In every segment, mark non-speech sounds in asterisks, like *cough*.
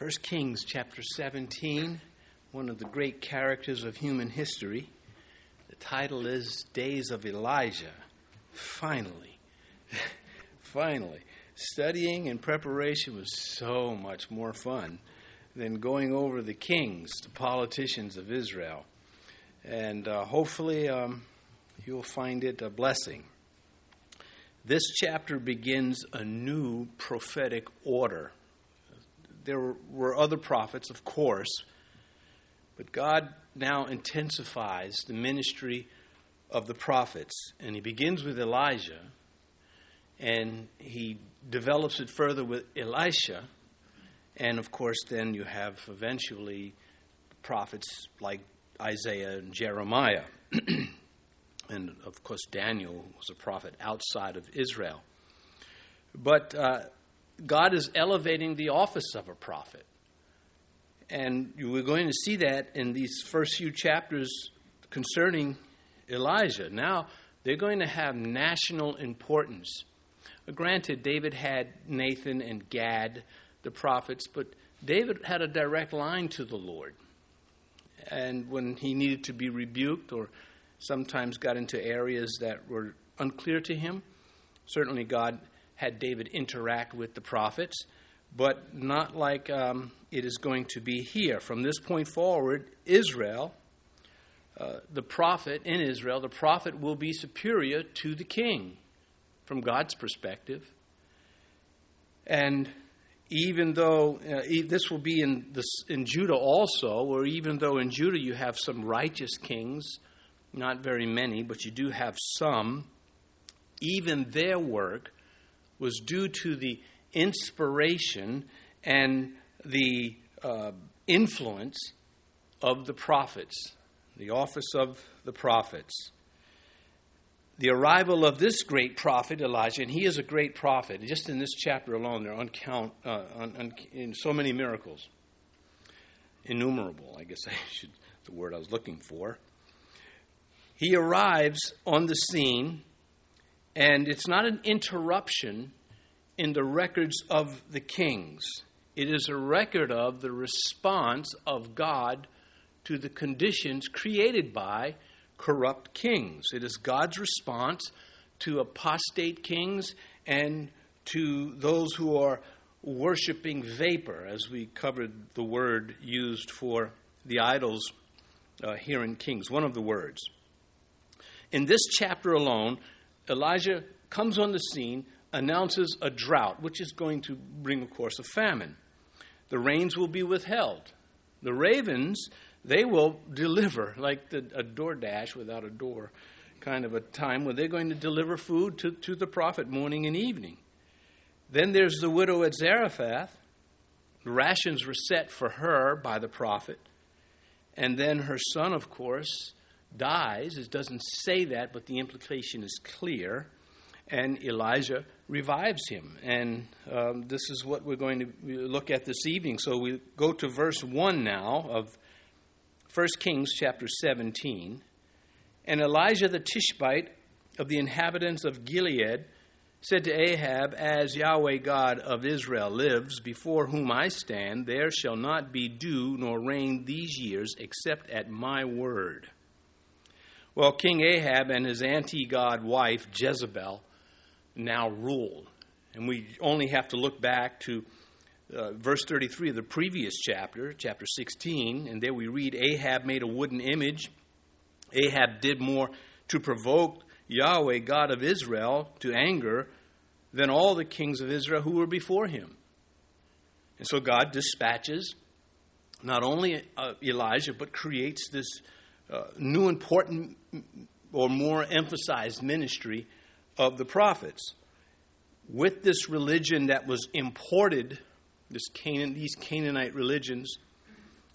1 Kings chapter 17, one of the great characters of human history. The title is Days of Elijah. Finally, *laughs* finally. Studying and preparation was so much more fun than going over the kings, the politicians of Israel. And uh, hopefully, um, you'll find it a blessing. This chapter begins a new prophetic order there were other prophets, of course, but God now intensifies the ministry of the prophets. And he begins with Elijah, and he develops it further with Elisha. And of course, then you have eventually prophets like Isaiah and Jeremiah. *clears throat* and of course, Daniel was a prophet outside of Israel. But uh, God is elevating the office of a prophet. And we're going to see that in these first few chapters concerning Elijah. Now, they're going to have national importance. Granted, David had Nathan and Gad, the prophets, but David had a direct line to the Lord. And when he needed to be rebuked or sometimes got into areas that were unclear to him, certainly God had David interact with the prophets, but not like um, it is going to be here. From this point forward, Israel, uh, the prophet in Israel, the prophet will be superior to the king from God's perspective. And even though uh, this will be in, this, in Judah also, or even though in Judah you have some righteous kings, not very many, but you do have some, even their work was due to the inspiration and the uh, influence of the prophets, the office of the prophets. The arrival of this great prophet, Elijah, and he is a great prophet. Just in this chapter alone, there are uncount, uh, un, un, in so many miracles. Innumerable, I guess *laughs* I should, the word I was looking for. He arrives on the scene and it's not an interruption in the records of the kings, it is a record of the response of God to the conditions created by corrupt kings. It is God's response to apostate kings and to those who are worshiping vapor, as we covered the word used for the idols uh, here in Kings, one of the words. In this chapter alone, Elijah comes on the scene, announces a drought, which is going to bring, of course, a famine. The rains will be withheld. The ravens, they will deliver, like the, a DoorDash without a door kind of a time where they're going to deliver food to, to the prophet morning and evening. Then there's the widow at Zarephath. The rations were set for her by the prophet. And then her son, of course, dies. It doesn't say that, but the implication is clear. And Elijah revives him. And um, this is what we're going to look at this evening. So we go to verse 1 now of 1 Kings chapter 17. And Elijah the Tishbite of the inhabitants of Gilead said to Ahab, As Yahweh God of Israel lives, before whom I stand, there shall not be dew nor rain these years except at my word. Well, King Ahab and his anti God wife, Jezebel, now rule. And we only have to look back to uh, verse 33 of the previous chapter, chapter 16, and there we read Ahab made a wooden image. Ahab did more to provoke Yahweh, God of Israel, to anger than all the kings of Israel who were before him. And so God dispatches not only uh, Elijah, but creates this uh, new important or more emphasized ministry of the prophets. With this religion that was imported, this Canaan, these Canaanite religions,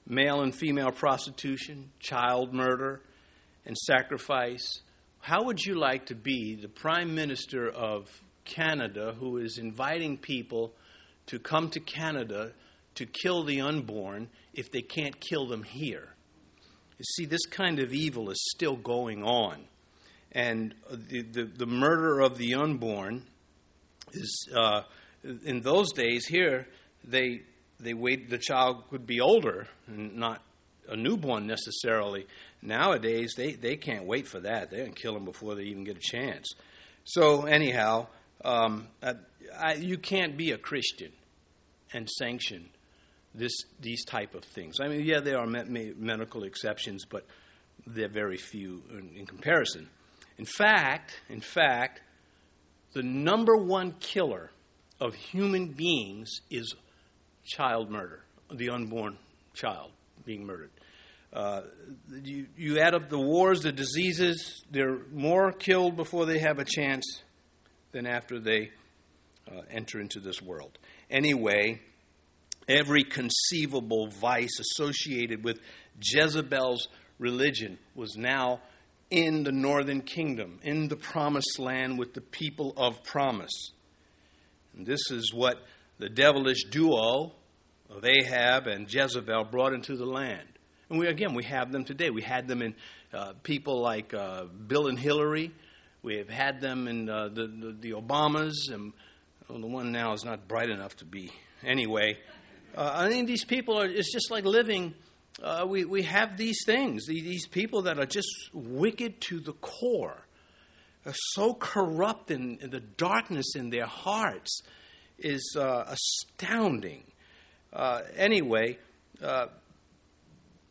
male and female prostitution, child murder, and sacrifice, how would you like to be the Prime Minister of Canada who is inviting people to come to Canada to kill the unborn if they can't kill them here? You see, this kind of evil is still going on. And the, the, the murder of the unborn is, uh, in those days here, they, they wait. The child could be older, not a newborn necessarily. Nowadays, they, they can't wait for that. They can kill them before they even get a chance. So anyhow, um, I, I, you can't be a Christian and sanction this these type of things. I mean, yeah, there are me- medical exceptions, but they're very few in, in comparison. In fact, in fact, the number one killer of human beings is child murder, the unborn child being murdered. Uh, you, you add up the wars, the diseases, they're more killed before they have a chance than after they uh, enter into this world. Anyway, every conceivable vice associated with Jezebel's religion was now in the northern kingdom, in the promised land with the people of promise. And this is what the devilish duo of Ahab and Jezebel brought into the land. And we, again, we have them today. We had them in uh, people like uh, Bill and Hillary. We have had them in uh, the, the, the, Obamas. And well, the one now is not bright enough to be. Anyway, uh, I think these people are, it's just like living. Uh, we, we have these things, these people that are just wicked to the core, are so corrupt in, in the darkness in their hearts is uh, astounding. anyway,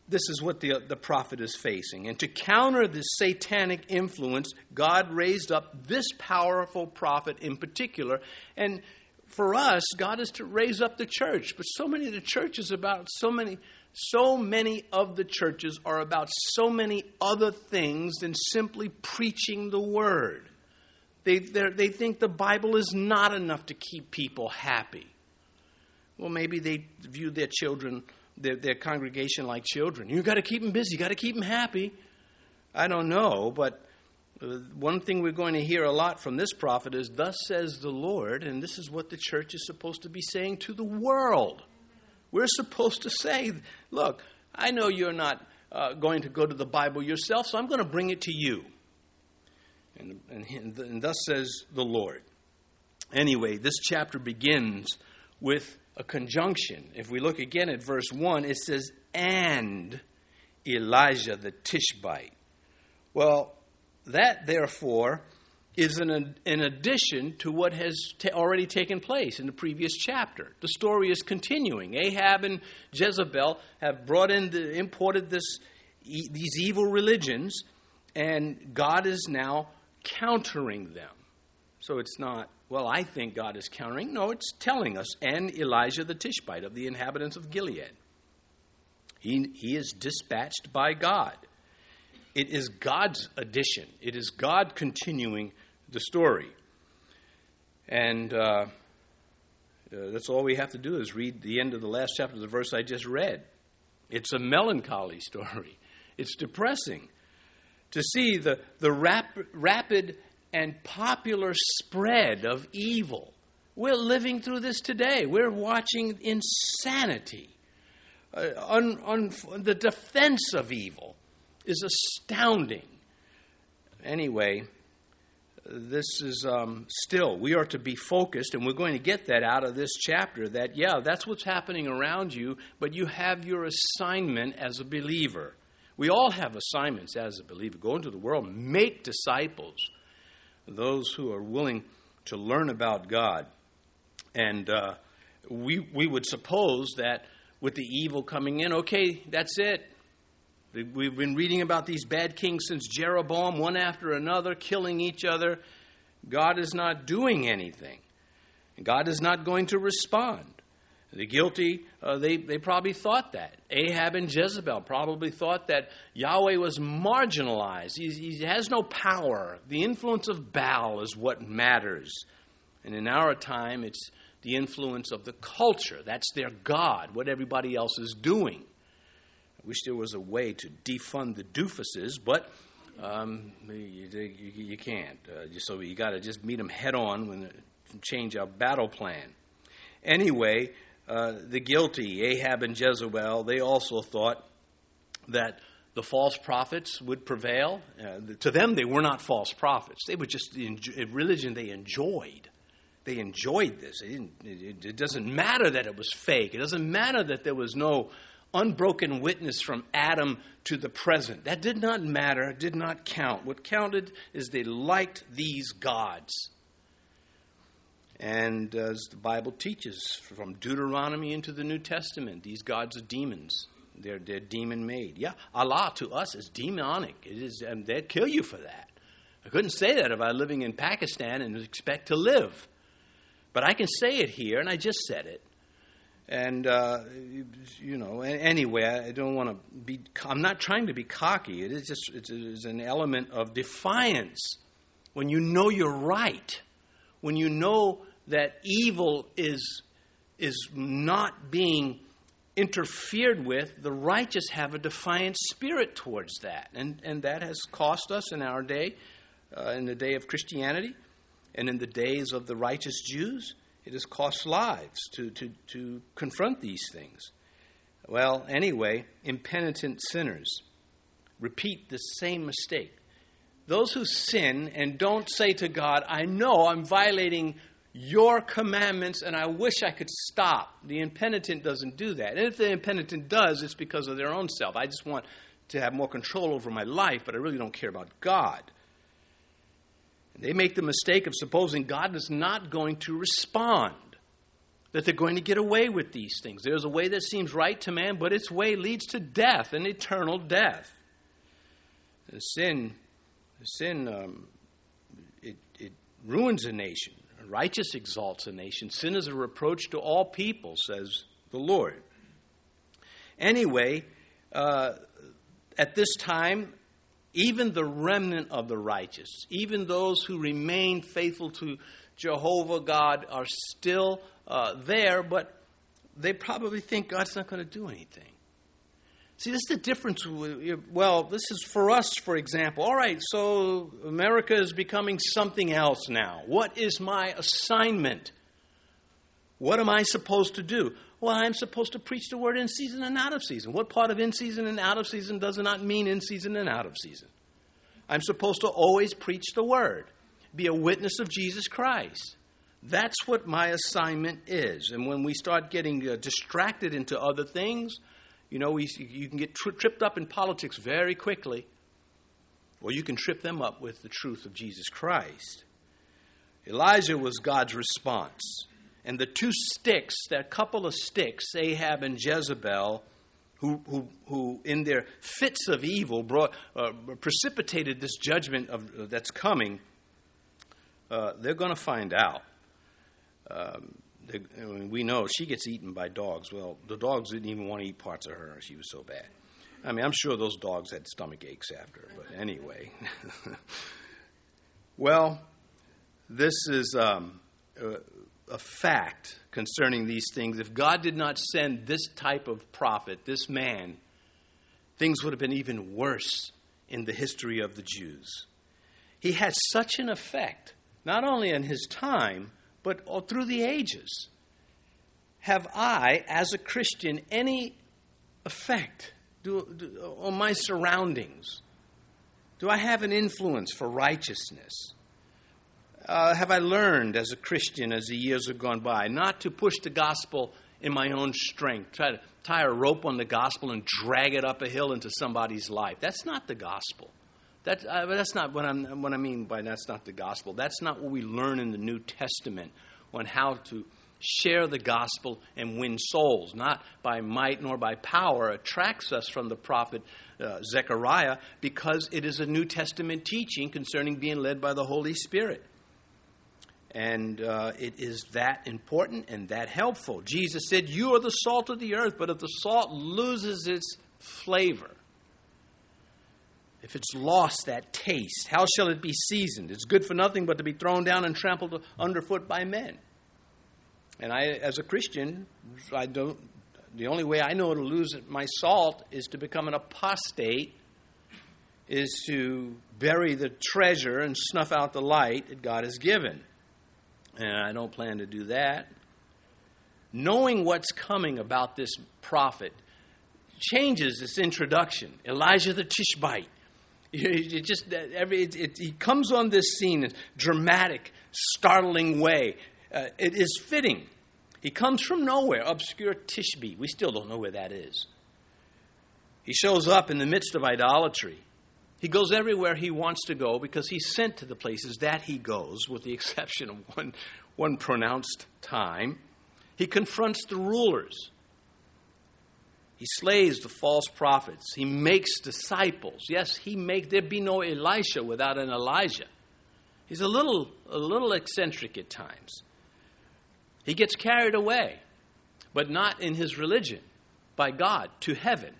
this is what the, the prophet is facing. And to counter this satanic influence, God raised up this powerful prophet in particular. And for us, God is to raise up the church. But so many of the churches about so many so many of the churches are about so many other things than simply preaching the word. They, they think the Bible is not enough to keep people happy. Well, maybe they view their children their, their congregation like children. You've got to keep them busy, you've got to keep them happy. I don't know, but uh, one thing we're going to hear a lot from this prophet is, Thus says the Lord, and this is what the church is supposed to be saying to the world. We're supposed to say, Look, I know you're not uh, going to go to the Bible yourself, so I'm going to bring it to you. And, and, and thus says the Lord. Anyway, this chapter begins with a conjunction. If we look again at verse 1, it says, and Elijah the Tishbite. Well, that therefore is an, in addition to what has t- already taken place in the previous chapter. The story is continuing. Ahab and Jezebel have brought in, the, imported this, e- these evil religions, and God is now countering them. So it's not well, I think God is countering. No, it's telling us, and Elijah the Tishbite of the inhabitants of Gilead. He, he is dispatched by God. It is God's addition, it is God continuing the story. And uh, uh, that's all we have to do is read the end of the last chapter of the verse I just read. It's a melancholy story, *laughs* it's depressing to see the, the rap, rapid and popular spread of evil. We're living through this today. We're watching insanity. Uh, on, on, the defense of evil is astounding. Anyway, this is um, still, we are to be focused, and we're going to get that out of this chapter that, yeah, that's what's happening around you, but you have your assignment as a believer. We all have assignments as a believer. Go into the world, make disciples those who are willing to learn about God. And uh, we, we would suppose that with the evil coming in, okay, that's it. We've been reading about these bad kings since Jeroboam, one after another, killing each other. God is not doing anything. God is not going to respond. The guilty, uh, they, they probably thought that. Ahab and Jezebel probably thought that Yahweh was marginalized. He, he has no power. The influence of Baal is what matters. And in our time, it's the influence of the culture. That's their God, what everybody else is doing. Wish there was a way to defund the doofuses, but um, you, you, you, can't. Uh, so you got to just meet them head on when change our battle plan. Anyway, uh, the guilty, Ahab and Jezebel, they also thought that the false prophets would prevail. Uh, to them, they were not false prophets. They were just a religion they enjoyed. they enjoyed this. It, it, it, doesn't matter that it was fake. It doesn't matter that there was no unbroken witness from Adam to the present. That did not matter, did not count. What counted is they liked these gods. And uh, as the Bible teaches, from Deuteronomy into the New Testament, these gods are demons. They're, they're demon made. Yeah, Allah to us is demonic. It is, and they'd kill you for that. I couldn't say that if I was living in Pakistan and expect to live. But I can say it here, and I just said it. And, uh, you know, anyway, I don't want to be, I'm not trying to be cocky. It is just, it is an element of defiance. When you know you're right, when you know that evil is, is not being interfered with, the righteous have a defiant spirit towards that. And, and that has cost us in our day, uh, in the day of Christianity, and in the days of the righteous Jews. It has cost lives to, to, to confront these things. Well, anyway, impenitent sinners repeat the same mistake. Those who sin and don't say to God, I know I'm violating your commandments and I wish I could stop. The impenitent doesn't do that. And if the impenitent does, it's because of their own self. I just want to have more control over my life, but I really don't care about God. They make the mistake of supposing God is not going to respond, that they're going to get away with these things. There's a way that seems right to man, but its way leads to death, an eternal death. The sin, the sin, um, it, it ruins a nation. Righteous exalts a nation. Sin is a reproach to all people, says the Lord. Anyway, uh, at this time, even the remnant of the righteous, even those who remain faithful to Jehovah God, are still uh, there, but they probably think God's not going to do anything. See, this is the difference. Well, this is for us, for example. All right, so America is becoming something else now. What is my assignment? What am I supposed to do? Well, I'm supposed to preach the word in season and out of season. What part of in season and out of season does not mean in season and out of season? I'm supposed to always preach the word, be a witness of Jesus Christ. That's what my assignment is. And when we start getting uh, distracted into other things, you know, we, you can get tri- tripped up in politics very quickly, or you can trip them up with the truth of Jesus Christ. Elijah was God's response and the two sticks, that couple of sticks, Ahab and Jezebel, who, who, who in their fits of evil brought, uh, precipitated this judgment of, uh, that's coming, uh, they're going to find out. Um, they, I mean, we know she gets eaten by dogs. Well, the dogs didn't even want to eat parts of her. She was so bad. I mean, I'm sure those dogs had stomach aches after, but anyway. *laughs* well, this is um, uh, a fact concerning these things. If God did not send this type of prophet, this man, things would have been even worse in the history of the Jews. He had such an effect, not only in his time, but through the ages. Have I, as a Christian, any effect do, do, on my surroundings? Do I have an influence for righteousness? Uh, have I learned as a Christian as the years have gone by? Not to push the gospel in my own strength, try to tie a rope on the gospel and drag it up a hill into somebody's life. That's not the gospel. That, uh, that's not what, I'm, what I mean by that's not the gospel. That's not what we learn in the New Testament on how to share the gospel and win souls. Not by might nor by power attracts us from the prophet uh, Zechariah because it is a New Testament teaching concerning being led by the Holy Spirit. And uh, it is that important and that helpful. Jesus said, You are the salt of the earth, but if the salt loses its flavor, if it's lost that taste, how shall it be seasoned? It's good for nothing but to be thrown down and trampled underfoot by men. And I, as a Christian, I don't. The only way I know to lose my salt is to become an apostate, is to bury the treasure and snuff out the light that God has given and I don't plan to do that. Knowing what's coming about this prophet changes this introduction. Elijah the Tishbite. *laughs* It just every it, it, he comes on this scene in dramatic, startling way. uh, it is fitting. He comes from nowhere, obscure Tishbe. We still don't know where that is. He shows up in the midst of idolatry. He goes everywhere he wants to go because he's sent to the places that he goes, with the *laughs* exception of one, one pronounced time. He confronts the rulers. He slays the false prophets. He makes disciples. Yes, he make there be no Elisha without an Elijah. He's a little a little eccentric at times. He gets carried away, but not in his religion, by God to heaven.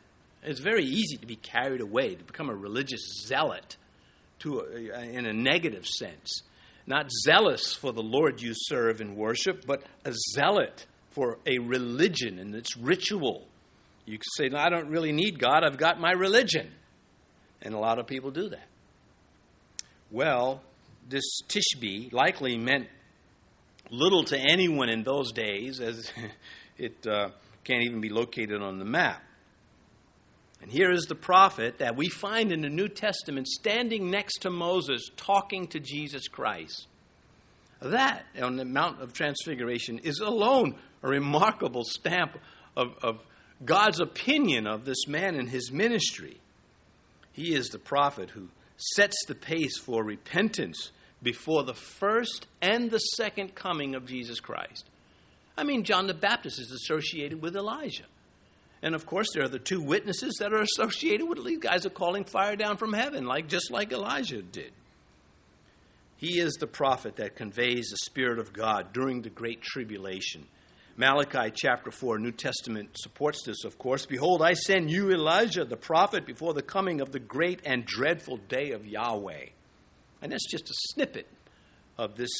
It's very easy to be carried away, to become a religious zealot to a, in a negative sense. Not zealous for the Lord you serve and worship, but a zealot for a religion and its ritual. You can say, no, I don't really need God, I've got my religion. And a lot of people do that. Well, this Tishbe likely meant little to anyone in those days, as *laughs* it uh, can't even be located on the map. And here is the prophet that we find in the New Testament standing next to Moses talking to Jesus Christ. That, on the Mount of Transfiguration, is alone a remarkable stamp of, of God's opinion of this man and his ministry. He is the prophet who sets the pace for repentance before the first and the second coming of Jesus Christ. I mean, John the Baptist is associated with Elijah. And of course, there are the two witnesses that are associated with these guys are calling fire down from heaven, like just like Elijah did. He is the prophet that conveys the Spirit of God during the Great Tribulation. Malachi chapter 4, New Testament supports this, of course. Behold, I send you Elijah, the prophet, before the coming of the great and dreadful day of Yahweh. And that's just a snippet of this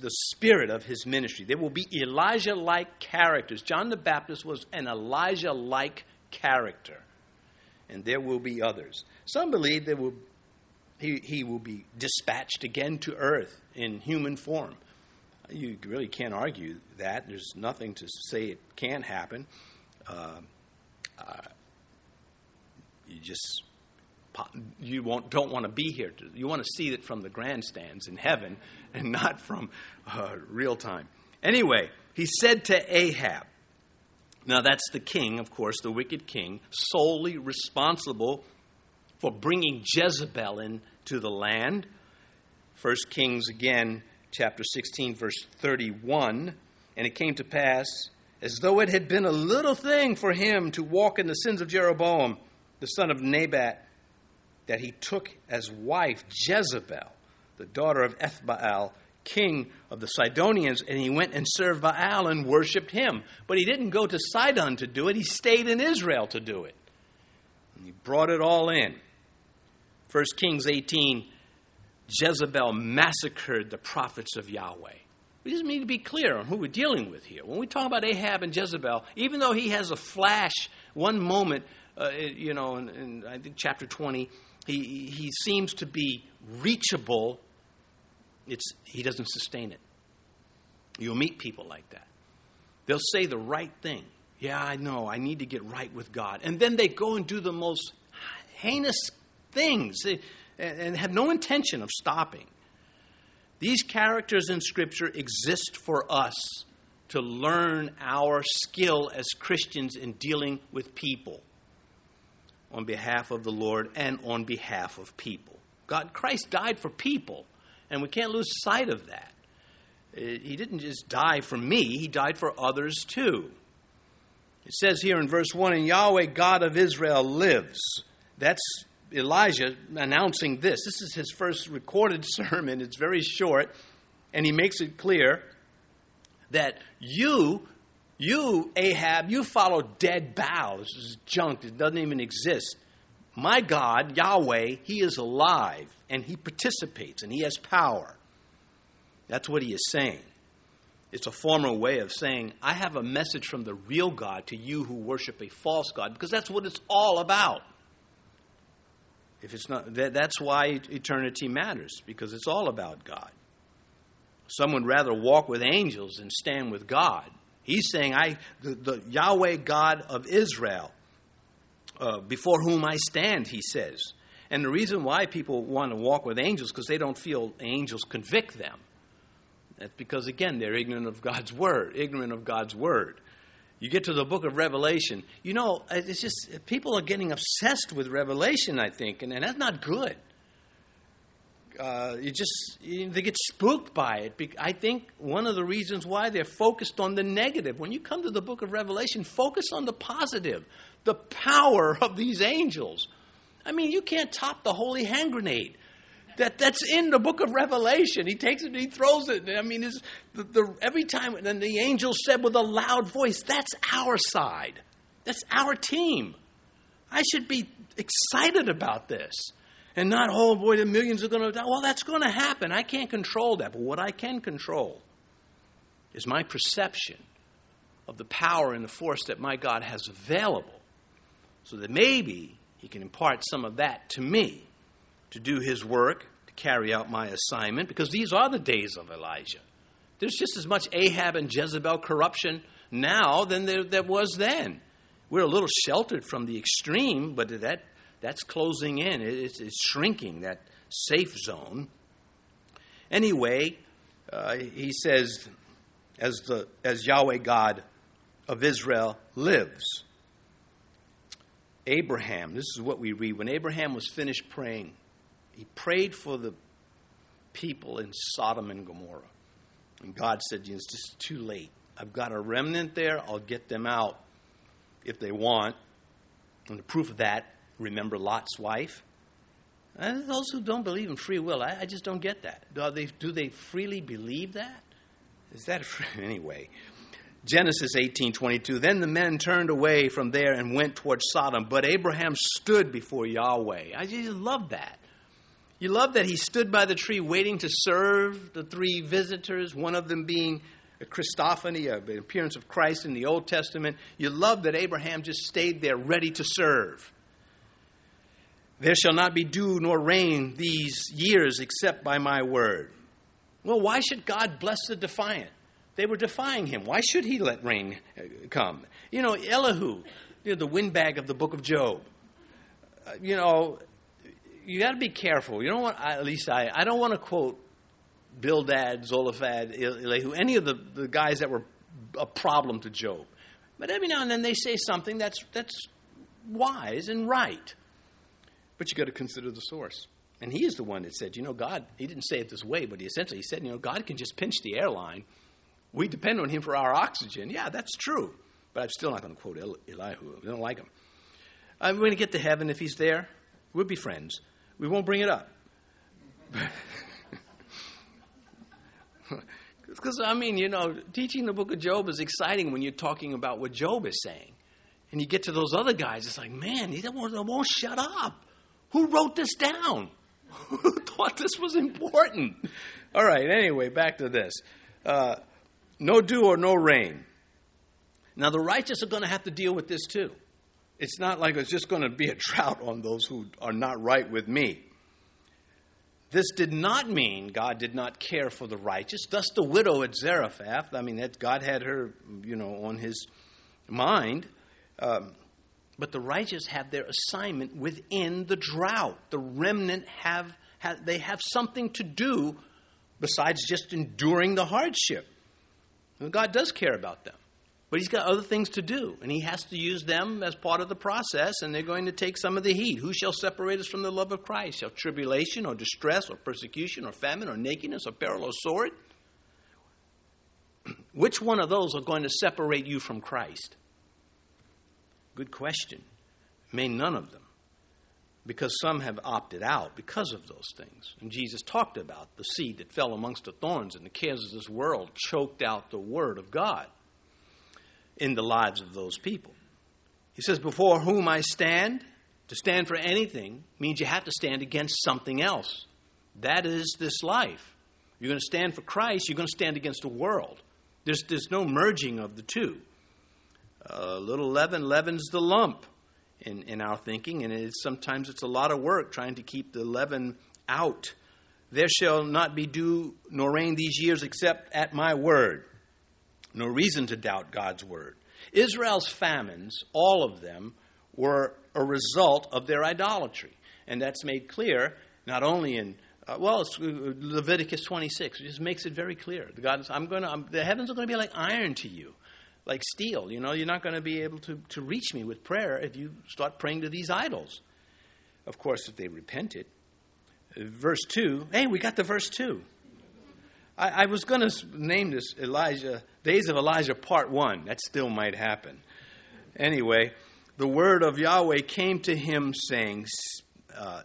the spirit of his ministry. There will be Elijah like characters. John the Baptist was an Elijah like character. And there will be others. Some believe there will he, he will be dispatched again to earth in human form. You really can't argue that. There's nothing to say it can't happen. Uh, uh, you just you don't want to be here. You want to see it from the grandstands in heaven and not from uh, real time. Anyway, he said to Ahab, now that's the king, of course, the wicked king, solely responsible for bringing Jezebel into the land. First Kings again, chapter 16, verse 31. And it came to pass, as though it had been a little thing for him to walk in the sins of Jeroboam, the son of Nebat, that he took as wife Jezebel, the daughter of Ethbaal, king of the Sidonians, and he went and served Baal and worshiped him. But he didn't go to Sidon to do it, he stayed in Israel to do it. And he brought it all in. 1 Kings 18 Jezebel massacred the prophets of Yahweh. We just need to be clear on who we're dealing with here. When we talk about Ahab and Jezebel, even though he has a flash, one moment, uh, you know, in, in I think chapter 20, he, he seems to be reachable, it's, he doesn't sustain it. You'll meet people like that. They'll say the right thing. Yeah, I know, I need to get right with God. And then they go and do the most heinous things and have no intention of stopping. These characters in Scripture exist for us to learn our skill as Christians in dealing with people on behalf of the Lord and on behalf of people. God, Christ died for people, and we can't lose sight of that. Uh, he didn't just die for me, He died for others too. It says here in verse 1 And Yahweh, God of Israel, lives. That's Elijah announcing this. This is his first recorded *laughs* sermon. It's very short, and he makes it clear that you you, Ahab, you follow dead Baal. This is junk. It doesn't even exist. My God, Yahweh, He is alive and He participates and He has power. That's what He is saying. It's a formal way of saying, I have a message from the real God to you who worship a false God, because that's what it's all about. If it's not, that's why eternity matters, because it's all about God. Some would rather walk with angels than stand with God. He's saying, I, the, the Yahweh God of Israel, uh, before whom I stand, he says. And the reason why people want to walk with angels because they don't feel angels convict them. That's because, again, they're ignorant of God's word, ignorant of God's word. You get to the book of Revelation, you know, it's just people are getting obsessed with Revelation, I think, and, and that's not good. Uh, you just you, they get spooked by it. I think one of the reasons why they're focused on the negative. When you come to the book of Revelation, focus on the positive, the power of these angels. I mean, you can't top the holy hand grenade that that's in the book of Revelation. He takes it and he throws it. I mean, the, the, every time, and the angel said with a loud voice, That's our side. That's our team. I should be excited about this. And not, oh boy, the millions are going to die. Well, that's going to happen. I can't control that. But what I can control is my perception of the power and the force that my God has available so that maybe He can impart some of that to me to do his work, to carry out my assignment, because these are the days of Elijah. There's just as much Ahab and Jezebel corruption now than there, there was then. We're a little sheltered from the extreme, but that, that's closing in. It's, it's shrinking, that safe zone. Anyway, uh, he says, as, the, as Yahweh God of Israel lives. Abraham, this is what we read. When Abraham was finished praying, he prayed for the people in Sodom and Gomorrah. And God said, It's just too late. I've got a remnant there. I'll get them out if they want. And the proof of that, remember Lot's wife? And those who don't believe in free will, I, I just don't get that. Do they, do they freely believe that? Is that free? *laughs* anyway? Genesis 18:22 Then the men turned away from there and went toward Sodom, but Abraham stood before Yahweh. I just love that. You love that he stood by the tree waiting to serve the three visitors, one of them being a Christophany, an appearance of Christ in the Old Testament. You love that Abraham just stayed there ready to serve. There shall not be dew nor rain these years except by my word. Well, why should God bless the defiant? They were defying him. Why should he let rain uh, come? You know, Elihu, you know, the windbag of the book of Job. Uh, you know, you got to be careful. You don't want, at least I, I don't want to quote Bildad, Zophar, Elihu, any of the, the guys that were a problem to Job. But every now and then they say something that's, that's wise and right. But you got to consider the source. And he is the one that said, you know, God, he didn't say it this way, but he essentially said, you know, God can just pinch the airline. We depend on him for our oxygen. Yeah, that's true. But I'm still not going to quote Elihu. I don't like him. I'm going to get to heaven if he's there. We'll be friends. We won't bring it up. *laughs* Because, I mean, you know, teaching the book of Job is exciting when you're talking about what Job is saying. And you get to those other guys, it's like, man, they won't, they won't shut up. Who wrote this down? *laughs* Who thought this was important? All right, anyway, back to this. Uh, no dew or no rain. Now, the righteous are going to have to deal with this too. It's not like it's just going to be a drought on those who are not right with me. This did not mean God did not care for the righteous. Thus, the widow at Zarephath, I mean, that God had her, you know, on his mind. Um, but the righteous have their assignment within the drought. The remnant have, have they have something to do besides just enduring the hardship. And God does care about them. But he's got other things to do, and he has to use them as part of the process, and they're going to take some of the heat. Who shall separate us from the love of Christ? Shall tribulation or distress or persecution or famine or nakedness or peril or sword? *clears throat* Which one of those are going to separate you from Christ? Good question. May none of them. Because some have opted out because of those things. And Jesus talked about the seed that fell amongst the thorns and the cares of this world choked out the word of God in the lives of those people. He says, Before whom I stand, to stand for anything means you have to stand against something else. That is this life. You're going to stand for Christ, you're going to stand against the world. There's, there's no merging of the two. A little leaven leavens the lump in, in our thinking, and it's, sometimes it's a lot of work trying to keep the leaven out. There shall not be dew nor rain these years except at my word no reason to doubt God's word. Israel's famines, all of them, were a result of their idolatry. And that's made clear not only in Uh, well, uh, Leviticus 26. It just makes it very clear. God is, I'm going to, the heavens are going to be like iron to you, like steel. You know, you're not going to be able to, to reach me with prayer if you start praying to these idols. Of course, if they repented. Verse 2, hey, we got the verse 2. I, I was going to name this Elijah, Days of Elijah Part 1. That still might happen. Anyway, the word of Yahweh came to him saying, uh,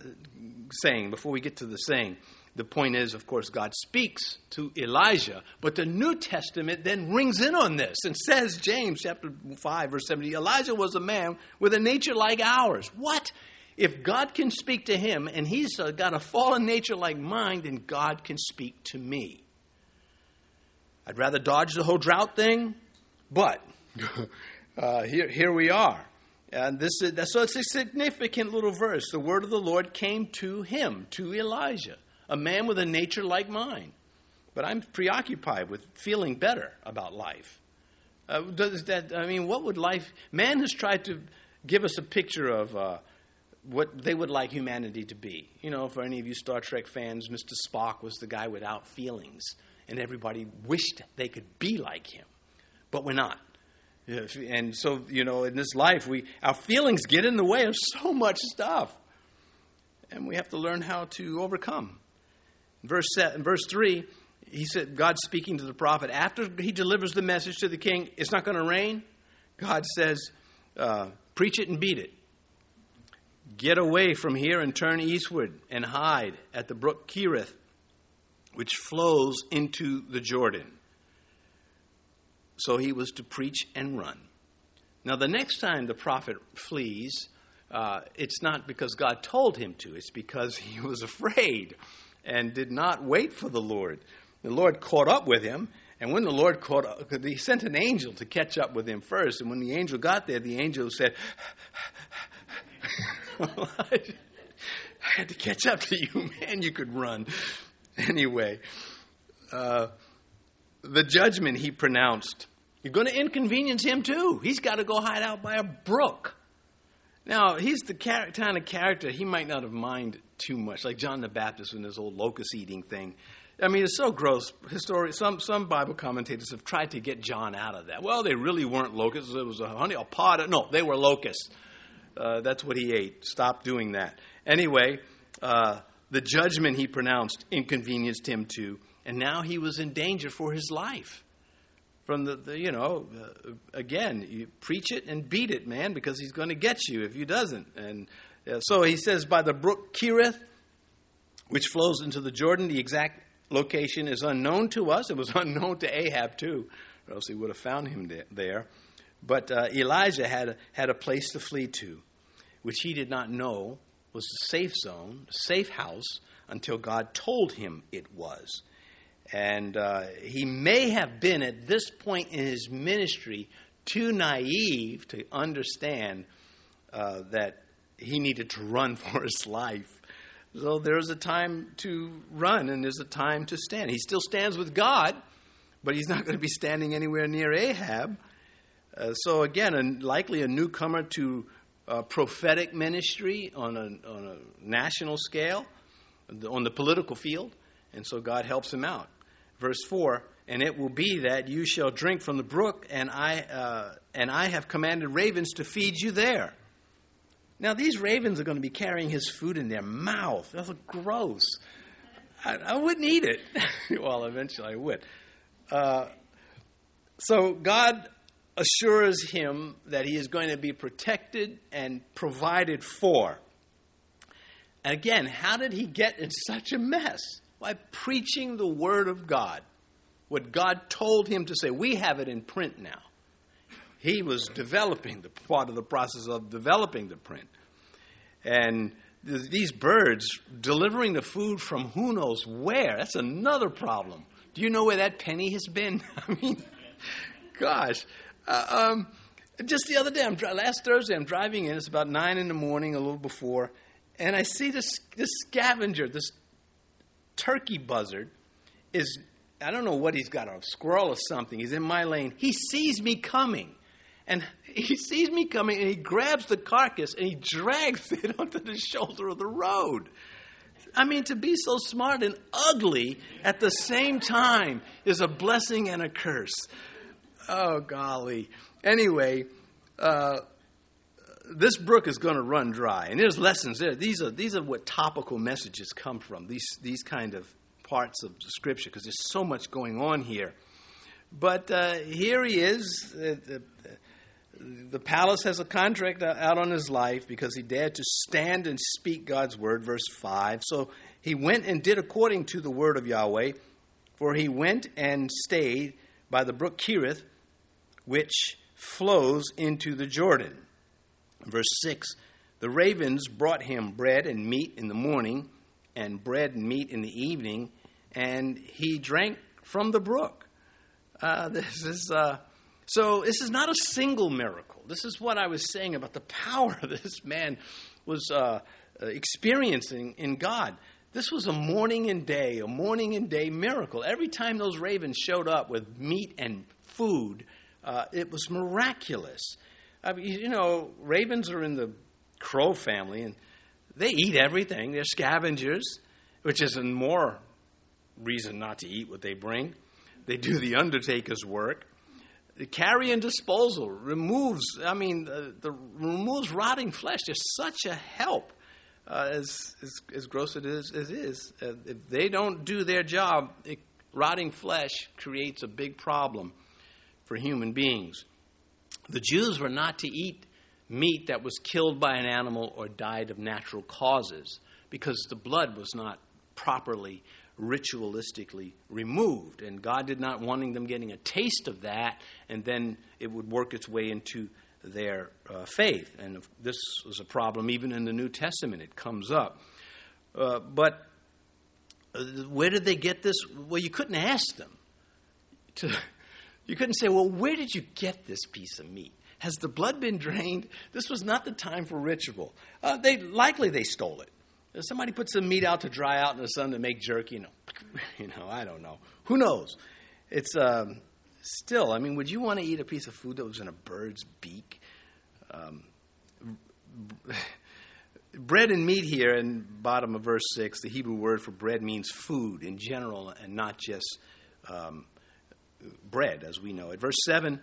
saying, before we get to the saying, the point is, of course, God speaks to Elijah, but the New Testament then rings in on this and says, James chapter 5, verse 70, Elijah was a man with a nature like ours. What? If God can speak to him and he's got a fallen nature like mine, then God can speak to me. I'd rather dodge the whole drought thing, but *laughs* uh, here, here we are. And this is, so it's a significant little verse. The word of the Lord came to him, to Elijah, a man with a nature like mine. But I'm preoccupied with feeling better about life. Uh, does that, I mean, what would life, man has tried to give us a picture of uh, what they would like humanity to be. You know, for any of you Star Trek fans, Mr. Spock was the guy without feelings, and everybody wished they could be like him. But we're not. And so, you know, in this life, we our feelings get in the way of so much stuff, and we have to learn how to overcome. Verse in verse three, he said, God speaking to the prophet after he delivers the message to the king. It's not going to rain. God says, uh, "Preach it and beat it. Get away from here and turn eastward and hide at the brook Kerith, which flows into the Jordan." So he was to preach and run. Now, the next time the prophet flees, uh, it's not because God told him to, it's because he was afraid and did not wait for the Lord. The Lord caught up with him, and when the Lord caught up, he sent an angel to catch up with him first. And when the angel got there, the angel said, *laughs* I had to catch up to you, man. You could run. Anyway, uh, the judgment he pronounced you're going to inconvenience him too. He's got to go hide out by a brook. Now, he's the kind of character he might not have minded too much, like John the Baptist in his old locust eating thing. I mean, it's so gross. Histori- some, some Bible commentators have tried to get John out of that. Well, they really weren't locusts. It was a honey, a pod. No, they were locusts. Uh, that's what he ate. Stop doing that. Anyway, uh, the judgment he pronounced inconvenienced him too, and now he was in danger for his life from the, the you know, uh, again, you preach it and beat it, man, because he's going to get you if you doesn't. And uh, so he says, by the brook Kerith, which flows into the Jordan, the exact location is unknown to us. It was *laughs* unknown to Ahab too, or else he would have found him there. But uh, Elijah had a, had a place to flee to, which he did not know was the safe zone, a safe house, until God told him it was. And uh, he may have been at this point in his ministry too naive to understand uh, that he needed to run *laughs* for his life. So there's a time to run and there's a time to stand. He still stands with God, but he's not going to be standing anywhere near Ahab. Uh, so again, a, likely a newcomer to uh, prophetic ministry on a, on a national scale, on the political field, and so God helps him out verse 4 and it will be that you shall drink from the brook and i uh, and i have commanded ravens to feed you there now these ravens are going to be carrying his food in their mouth. That's gross. I, I, wouldn't eat it. *laughs* Well eventually i would. Uh, so god assures him that he is going to be protected and provided for. And again how did he get in such a mess? By preaching the Word of God, what God told him to say. We have it in print now. He was developing the part of the process of developing the print. And th- these birds delivering the food from who knows where, that's another problem. Do you know where that penny has been? *laughs* I mean, gosh. Uh, um, just the other day, I'm, last Thursday, I'm driving in. It's about 9 in the morning, a little before, and I see this, this scavenger, this turkey buzzard is, I don't know what he's got, a squirrel or something. He's in my lane. He sees me coming. And he sees me coming and he grabs the carcass and he drags *laughs* it onto the shoulder of the road. I mean, to be so smart and ugly at the same time is a blessing and a curse. Oh, golly. Anyway, uh, this brook is going to run dry, and there's lessons there. These are these are what topical messages come from. These these kind of parts of the scripture because there's so much going on here. But uh, here he is. Uh, the, palace has a contract out on his life because he dared to stand and speak God's word, verse 5. So he went and did according to the word of Yahweh, for he went and stayed by the brook Kerith, which flows into the Jordan. Verse 6 The ravens brought him bread and meat in the morning, and bread and meat in the evening, and he drank from the brook. Uh, *laughs* this is. Uh, so this is not a single miracle. This is what I was saying about the power *laughs* this man was uh, uh, experiencing in God. This was a morning and day, a morning and day miracle. Every time those ravens showed up with meat and food, uh, it was miraculous. I mean, you know, ravens are in the crow family, and they eat everything. They're scavengers, which is more reason not to eat what they bring. They do the undertaker's work. The carrion disposal removes, I mean, uh, the removes rotting flesh. There's such a help, uh, as, as, as gross it is as is. Uh, if they don't do their job, it, rotting flesh creates a big problem for human beings. The Jews were not to eat meat that was killed by an animal or died of natural causes because the blood was not properly ritualistically removed. And God did not wanting them getting a taste of that, and then it would work its way into their uh, faith. And this was a problem even in the New Testament, it comes up. Uh, but uh, where did they get this? Well, you couldn't ask them. To, *laughs* you couldn't say, well, where did you get this piece of meat? Has the blood been drained? This was not the time for ritual. Uh, they likely they stole it. If somebody put some meat out to dry out in the sun to make jerky, you know, *laughs* you know, I don't know. Who knows? It's um, still. I mean, would you want to eat a piece of food that was in a bird's beak? Um, *laughs* bread and meat here in bottom of verse six. The Hebrew word for bread means food in general, and not just um, bread as we know it. Verse seven.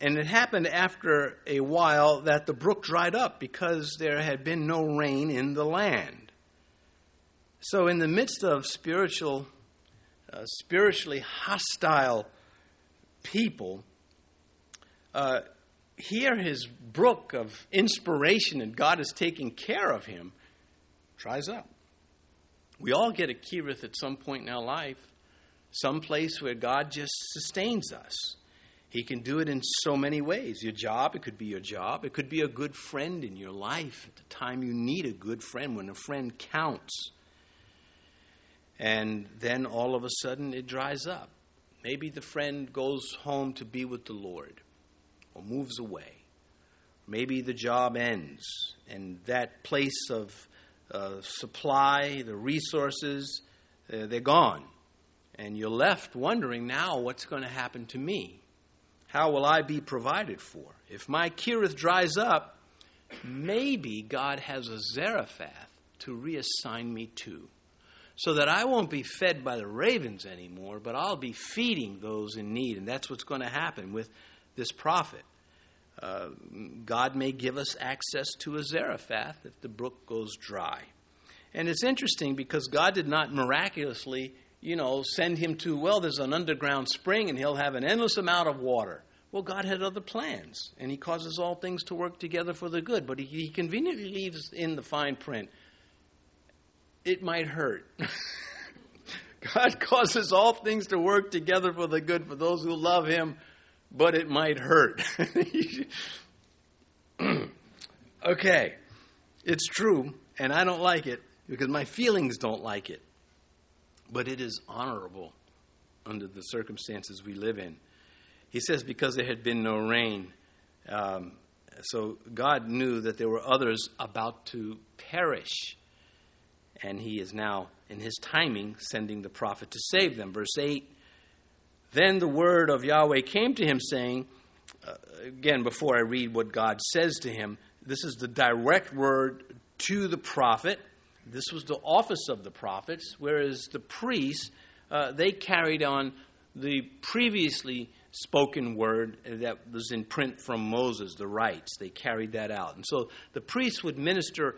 And it happened after a while that the brook dried up because there had been no rain in the land. So, in the midst of spiritual, uh, spiritually hostile people, uh, here his brook of inspiration and God is taking care of him dries up. We all get a Kerith at some point in our life, some place where God just sustains us. He can do it in so many ways. Your job, it could be your job. It could be a good friend in your life at the time you need a good friend, when a friend counts. And then all of a sudden it dries up. Maybe the friend goes home to be with the Lord or moves away. Maybe the job ends and that place of uh, supply, the resources, uh, they're gone. And you're left wondering now what's going to happen to me? How will I be provided for? If my Kerith dries up, maybe God has a Zarephath to reassign me to. So that I won't be fed by the ravens anymore, but I'll be feeding those in need. And that's what's going to happen with this prophet. Uh, God may give us access to a Zarephath if the brook goes dry. And it's interesting because God did not miraculously, you know, send him to, well, there's an underground spring and he'll have an endless amount of water. Well, God had other plans, and He causes all things to work together for the good. But He, he conveniently leaves in the fine print it might hurt. *laughs* God causes all things to work together for the good for those who love Him, but it might hurt. *laughs* okay, it's true, and I don't like it because my feelings don't like it, but it is honorable under the circumstances we live in. He says, because there had been no rain. Um, so God knew that there were others about to perish. And he is now, in his timing, sending the prophet to save them. Verse 8 Then the word of Yahweh came to him, saying, uh, again, before I read what God says to him, this is the direct word to the prophet. This was the office of the prophets, whereas the priests, uh, they carried on the previously spoken word that was in print from Moses, the rites. They carried that out. And so the priests would minister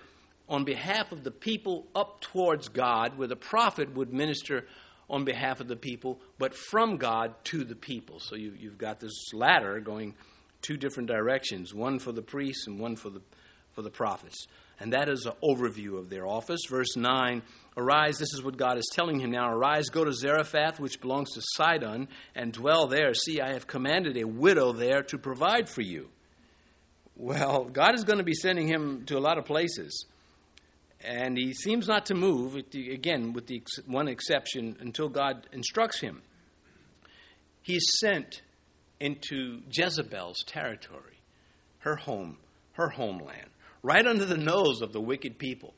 on behalf of the people up towards God, where the prophet would minister on behalf of the people, but from God to the people. So you, have got this ladder going two different directions one for the priests and one for the, for the prophets. And that is an overview of their office. Verse 9 Arise, this is what God is telling him now. Arise, go to Zarephath, which belongs to Sidon, and dwell there. See, I have commanded a widow there to provide for you. Well, God is going to be sending him to a lot of places. And he seems not to move, again, with the one exception, until God instructs him. He's sent into Jezebel's territory, her home, her homeland, right under the nose of the wicked people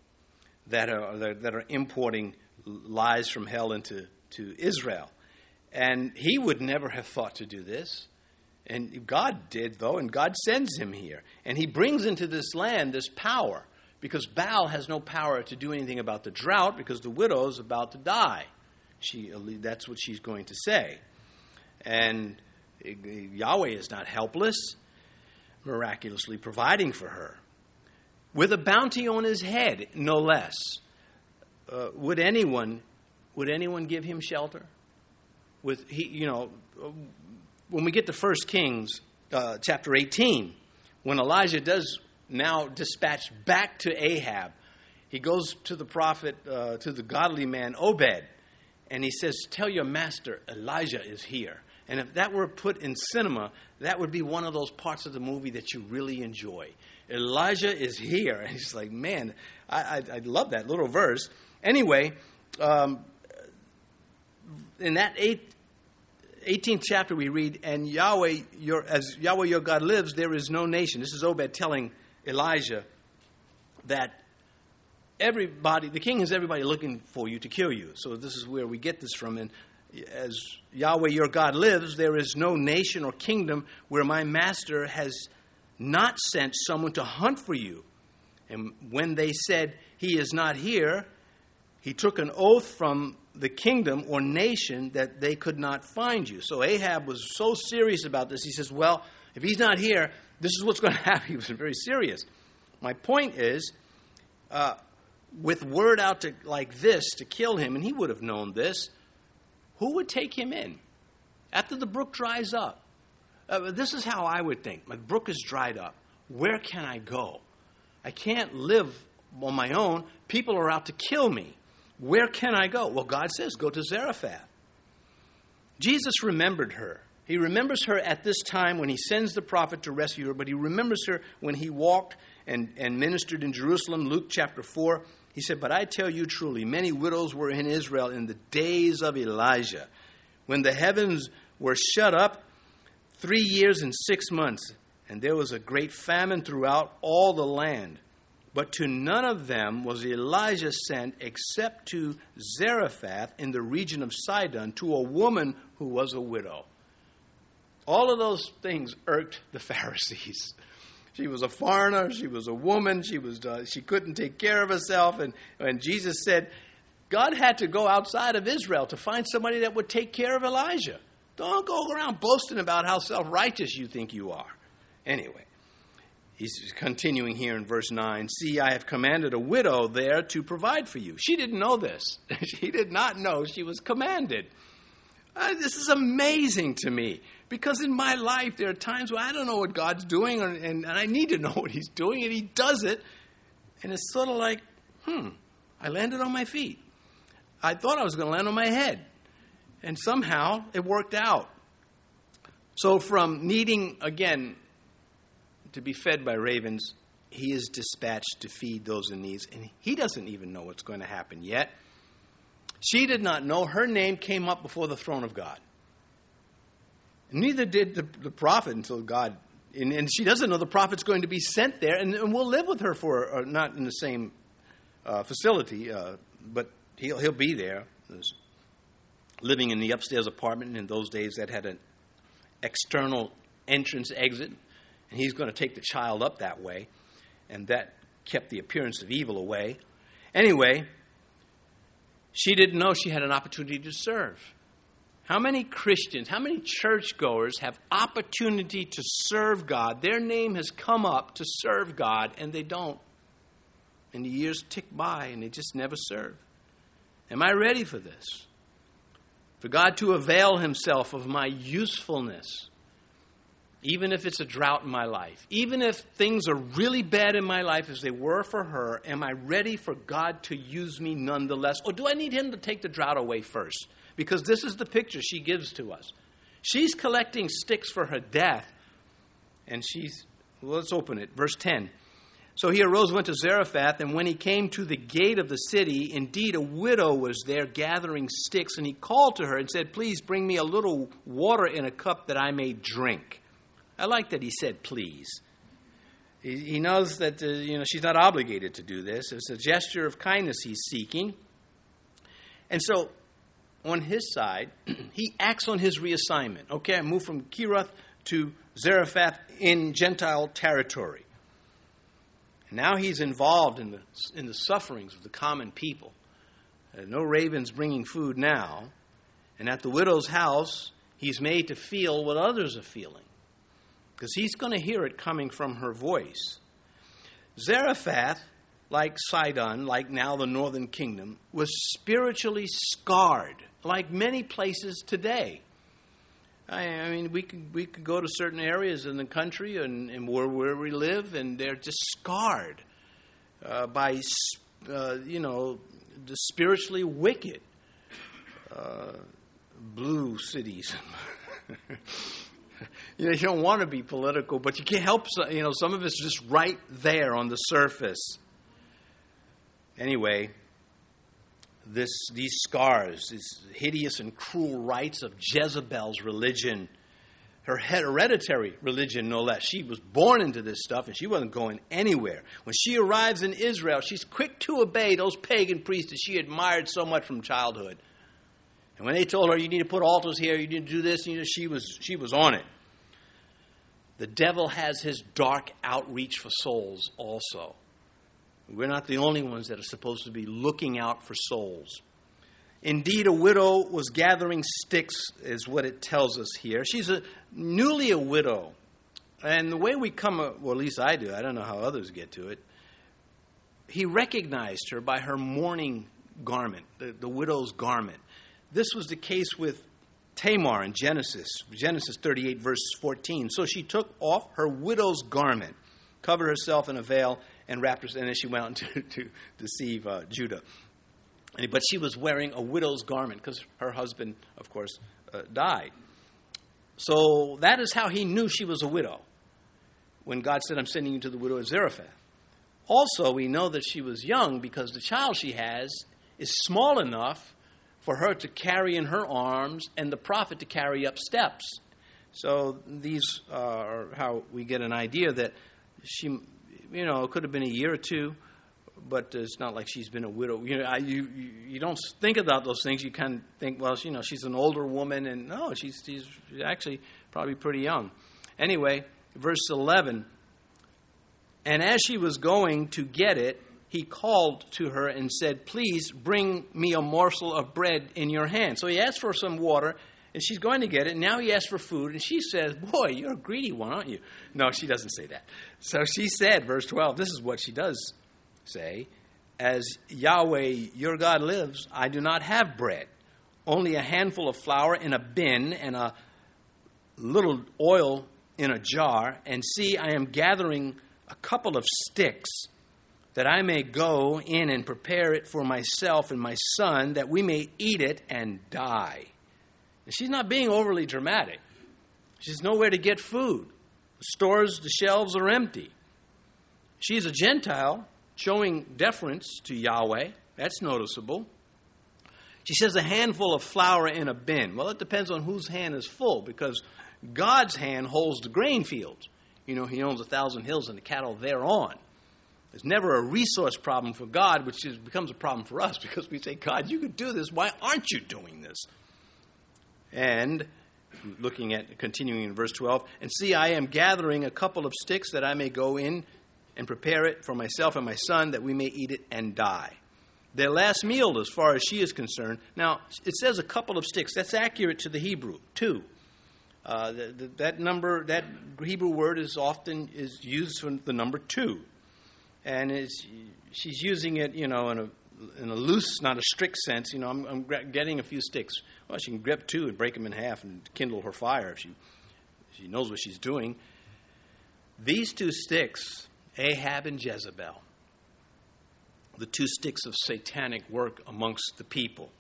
that are, that are importing lies from hell into to Israel. And he would never have thought to do this. And God did, though, and God sends him here. And he brings into this land this power because Baal has no power to do anything about the drought because the widow is about to die. She, that's what she's going to say. And Yahweh is not helpless, miraculously providing for her. With a bounty on his head, no less. Uh, would anyone would anyone give him shelter? With he, you know, when we get to First Kings uh, chapter 18, when Elijah does now dispatch back to Ahab. He goes to the prophet, uh, to the godly man Obed, and he says, Tell your master Elijah is here. And if that were put in cinema, that would be one of those parts of the movie that you really enjoy. Elijah is here. And *laughs* he's like, Man, I, I, I love that little verse. Anyway, um, in that eighth, 18th chapter, we read, And Yahweh, your, as Yahweh your God lives, there is no nation. This is Obed telling Elijah that everybody, the king has everybody looking for you to kill you. So this is where we get this from. And as Yahweh your God lives, there is no nation or kingdom where my master has not sent someone to hunt for you. And when they said, He is not here, he took an oath from the kingdom or nation that they could not find you. So Ahab was so serious about this. He says, Well, if he's not here, this is what's *laughs* going to happen. He was very serious. My point is, uh, with word out to, like this to kill him, and he would have known this, who would take him in? After the brook dries up. Uh, this is how I would think. My brook is dried up. Where can I go? I can't live on my own. People are out to kill me. Where can I go? Well, God says, go to Zarephath. Jesus remembered her. He remembers her at this time when he sends the prophet to rescue her, but he remembers her when he walked and, and ministered in Jerusalem. Luke chapter 4. He said, But I tell you truly, many widows were in Israel in the days of Elijah, when the heavens were shut up three years and six months, and there was a great famine throughout all the land. But to none of them was Elijah sent except to Zarephath in the region of Sidon, to a woman who was a widow. All of those things irked the *laughs* Pharisees. She was a foreigner. She was a woman. She was uh, she couldn't take care of herself. And and Jesus said, God had to go outside of Israel to find somebody that would take care of Elijah. Don't go around boasting about how self righteous you think you are. Anyway, he's continuing here in verse 9 See, I have commanded a widow there to provide for you. She didn't know this. *laughs* she did not know she was commanded. Uh, this is amazing to me. Because in my life, there are times where I don't know what God's doing, and, and, and I need to *laughs* know what He's doing, and He does it. And it's sort of like, hmm, I landed on my feet. I thought I was going to land on my head. And somehow it worked out. So, from needing, again, to be fed by ravens, he is dispatched to feed those in need. And he doesn't even know what's going to happen yet. She did not know. Her name came up before the throne of God. Neither did the, the prophet until God, and, and, she doesn't know the prophet's going to be sent there, and, and we'll live with her for, uh, not in the same uh, facility, uh, but he'll, he'll be there, living in the upstairs apartment. In those days, that had an external entrance exit, and he's going to take the child up that way, and that kept the appearance of evil away. Anyway, she didn't know she had an opportunity to serve. How many Christians, how many churchgoers have opportunity to serve God? Their name has come up to serve God, and they don't. And the years tick by, and they just never serve. Am I ready for this? For God to avail Himself of my usefulness, even if it's a drought in my life, even if things are really bad in my life as they were for her, am I ready for God to use me nonetheless? Or do I need Him to take the drought away first? Because this is the picture she gives to us. She's collecting sticks for her death, and she's, well, let's open it. Verse 10. So he arose, went to Zarephath, and when he came to the gate of the city, indeed a widow was there gathering sticks, and he called to her and said, Please bring me a little water in a cup that I may drink. I like that he said, Please. He knows that uh, you know she's not obligated to do this. It's a gesture of kindness he's seeking. And so on his side, *clears throat* he acts on his reassignment. Okay, I moved from Kerith to Zarephath in Gentile territory. Now he's involved in the, in the sufferings of the common people. Uh, no ravens bringing food now. And at the widow's house, he's made to feel what others are feeling. Because he's going to hear it coming from her voice. Zarephath, like Sidon, like now the northern kingdom, was spiritually scarred like many places today. I, mean, we could we could go to certain areas in the country and, and where where we live, and they're just scarred uh, by uh, you know the spiritually wicked uh, blue cities. *laughs* you know, you don't want to be political, but you can't help. You know, some of it's just right there on the surface. Anyway, this, these scars, these hideous and cruel rites of Jezebel's religion, her hereditary religion, no less. She was born into this stuff and she wasn't going anywhere. When she arrives in Israel, she's quick to obey those pagan priests that she admired so much from childhood. And when they told her, you need to put altars here, you need to do this, you know, she, was, she was on it. The devil has his dark outreach for souls also. We're not the only ones that are supposed to be looking out for souls. Indeed, a widow was gathering sticks, is what it tells us here. She's a newly a widow. And the way we come, well, at least I do, I don't know how others get to it. He recognized her by her mourning garment, the, the widow's garment. This was the case with Tamar in Genesis, Genesis 38, verse 14. So she took off her widow's garment, covered herself in a veil, and wrapped herself, and then she went out *laughs* to, to deceive uh, Judah. But she was wearing a widow's garment because her husband, of course, uh, died. So that is how he knew she was a widow when God said, I'm sending you to the widow of Zarephath. Also, we know that she was young because the child she has is small enough for her to carry in her arms and the prophet to carry up steps. So these are how we get an idea that she you know, it could have been a year or two, but it's not like she's been a widow. You know, I, you, you don't think about those things. You kind of think, well, you know, she's an older woman, and no, she's, she's actually probably pretty young. Anyway, verse 11. And as she was going to get it, he called to her and said, Please bring me a morsel of bread in your hand. So he asked for some water, and she's going to get it. And Now he asks for food, and she says, Boy, you're a greedy one, aren't you? No, she doesn't say that. So she said, verse 12, this is what she does say As Yahweh your God lives, I do not have bread, only a handful of flour in a bin and a little oil in a jar. And see, I am gathering a couple of sticks that I may go in and prepare it for myself and my son, that we may eat it and die. She's not being overly dramatic. She's nowhere to get food. The stores, the shelves are empty. She's a Gentile, showing deference to Yahweh. That's noticeable. She says a handful of flour in a bin. Well, it depends on whose hand is full, because God's hand holds the grain fields. You know, He owns a thousand hills and the cattle thereon. There's never a resource problem for God, which is, becomes a problem for us *laughs* because we say, God, you could do this. Why aren't you doing this? And looking at continuing in verse 12, and see, I am gathering a couple of sticks that I may go in and prepare it for myself and my son that we may eat it and die. their last meal as far as she is concerned. Now, it says a couple of sticks. That's accurate to the Hebrew, two. Uh, the, the, that number, that Hebrew word is often is used for the number two, and is she's using it, you know, in a in a loose, not a strict sense. You know, I'm, I'm getting a few sticks. Well, she can grab two and break them in half and kindle her fire if she she knows what she's doing. These two sticks, Ahab and Jezebel, the two sticks of satanic work amongst the people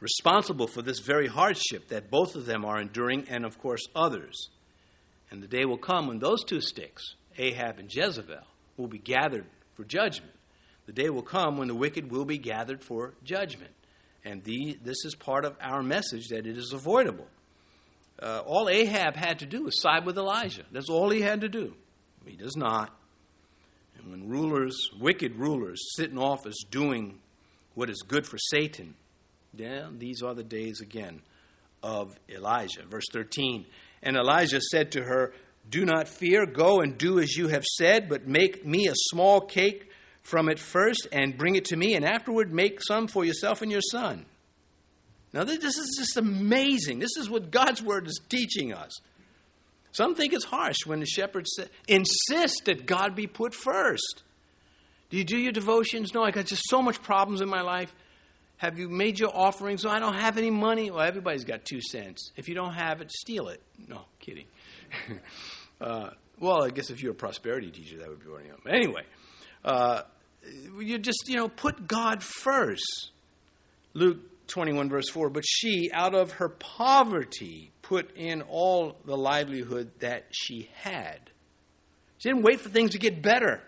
responsible for this very hardship that both of them are enduring, and of course others. And the day will come when those two sticks, Ahab and Jezebel, will be gathered for judgment. The day will come when the wicked will be gathered for judgment. And the, this is part of our message that it is avoidable. Uh, all Ahab had to do was side with Elijah. That's all he had to do. He does not. And when rulers, wicked rulers, sit in office doing what is good for Satan, yeah, these are the days again of Elijah. Verse 13 And Elijah said to her, Do not fear, go and do as you have said, but make me a small cake from it first and bring it to me, and afterward make some for yourself and your son. Now, this is just amazing. This is what God's word is teaching us. Some think it's harsh when the shepherds insist that God be put first. Do you do your devotions? No, I got just so much problems in my life. Have you made your offerings? No, I don't have any money. Well, everybody's got two cents. If you don't have it, steal it. No, kidding. *laughs* uh, well, I guess if you're a prosperity teacher, that would be one of them. Anyway, uh, you just, you know, put God first. Luke 21, verse 4 But she, out of her poverty, put in all the livelihood that she had. She didn't wait for things to get better.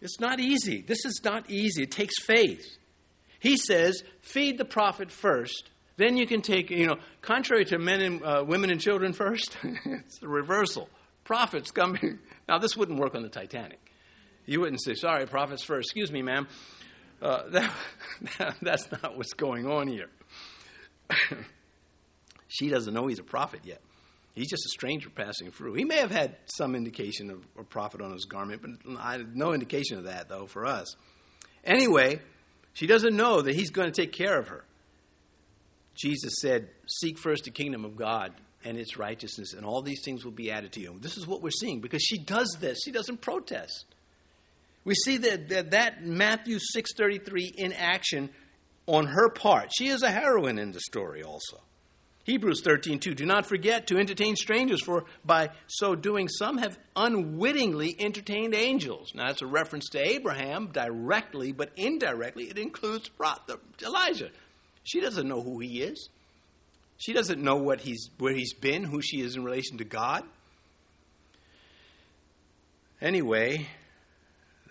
It's not easy. This is not easy. It takes faith. He says, feed the prophet first. Then you can take, you know, contrary to men and uh, women and children first, *laughs* it's the reversal. Prophets coming. Now, this wouldn't work on the Titanic. You wouldn't say, sorry, prophets first. Excuse me, ma'am. Uh, *laughs* that, that's not what's going on here. *laughs* she doesn't know he's a prophet yet. He's just a stranger passing through. He may have had some indication of a prophet on his garment, but no indication of that, though, for us. Anyway, she doesn't know that he's going to take care of her. Jesus said, Seek first the kingdom of God and its righteousness, and all these things will be added to you. This is what we're seeing because she does this. She doesn't protest. We see that, that, that Matthew 6.33 in action on her part. She is a heroine in the story also. Hebrews 13:2 Do not forget to entertain strangers for by so doing some have unwittingly entertained angels. Now that's a reference to Abraham directly but indirectly it includes Elijah. She doesn't know who he is. She doesn't know what he's where he's been, who she is in relation to God. Anyway,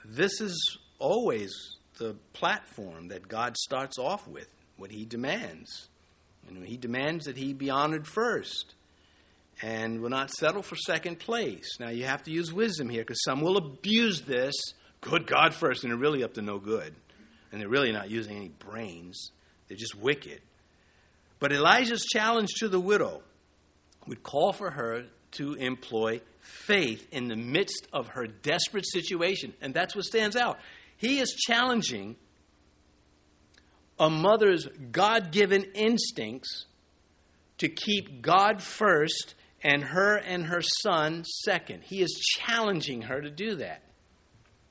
this is always the platform that God starts off with, what he demands. And he demands that he be honored first and will not settle for second place. Now, you have to use wisdom here because some will abuse this. Good God first, and they're really up to no good. And they're really not using any brains, they're just wicked. But Elijah's challenge to the widow would call for her to employ faith in the midst of her desperate situation. And that's what stands out. He is challenging a mother's God given instincts to keep God first and her and her son second. He is challenging her to do that.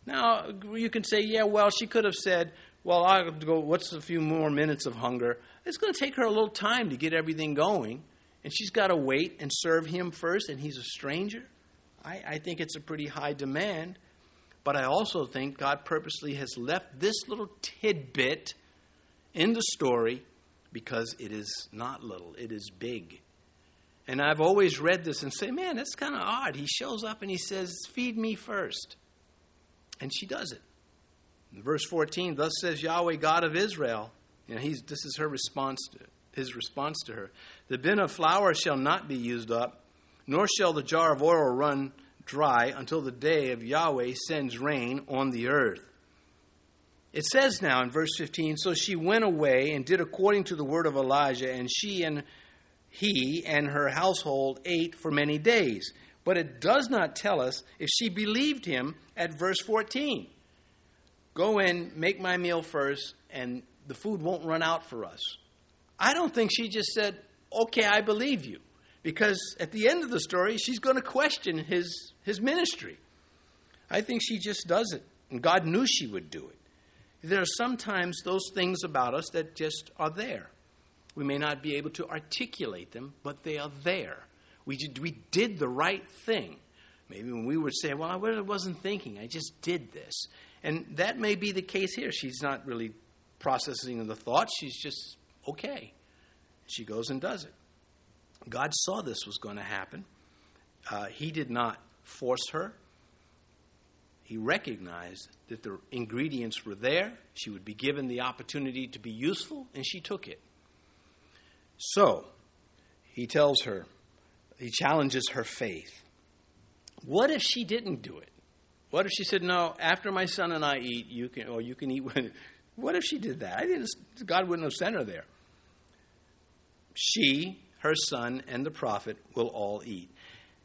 Now, you can say, yeah, well, she could have said, well, I'll go, what's a few more minutes of hunger? It's going to take her a little time to get everything going, and she's got to wait and serve him first, and he's a stranger. I, I think it's a pretty high demand, but I also think God purposely has left this little tidbit in the story because it is not little, it is big. And I've always read this and say, man, that's kind of odd. He shows up and he says, Feed me first. And she does it. In verse 14, thus says Yahweh, God of Israel. You know, he's, this is her response to, his response to her. The bin of flour shall not be used up, nor shall the jar of oil run dry until the day of Yahweh sends rain on the earth. It says now in verse 15 So she went away and did according to the word of Elijah, and she and he and her household ate for many days. But it does not tell us if she believed him at verse 14. go in, make my meal first, and the food won't run out for us. I don't think she just said, Okay, I believe you. Because at the end of the story, she's going to question his, his ministry. I think she just does it. And God knew she would do it. There are sometimes those things about us that just are there. We may not be able to articulate them, but they are there. We did, we did the right thing. Maybe when we would say, Well, I wasn't thinking, I just did this. And that may be the case here. She's not really processing the thoughts, she's just okay. She goes and does it. God saw this was going to happen. Uh, he did not force her. He recognized that the ingredients were there. She would be given the opportunity to be useful, and she took it. So, he tells her, he challenges her faith. What if she didn't do it? What if she said, "No, after my son and I eat, you can, or you can eat"? When, what if she did that? I didn't. God wouldn't have sent her there. She, her son, and the prophet will all eat.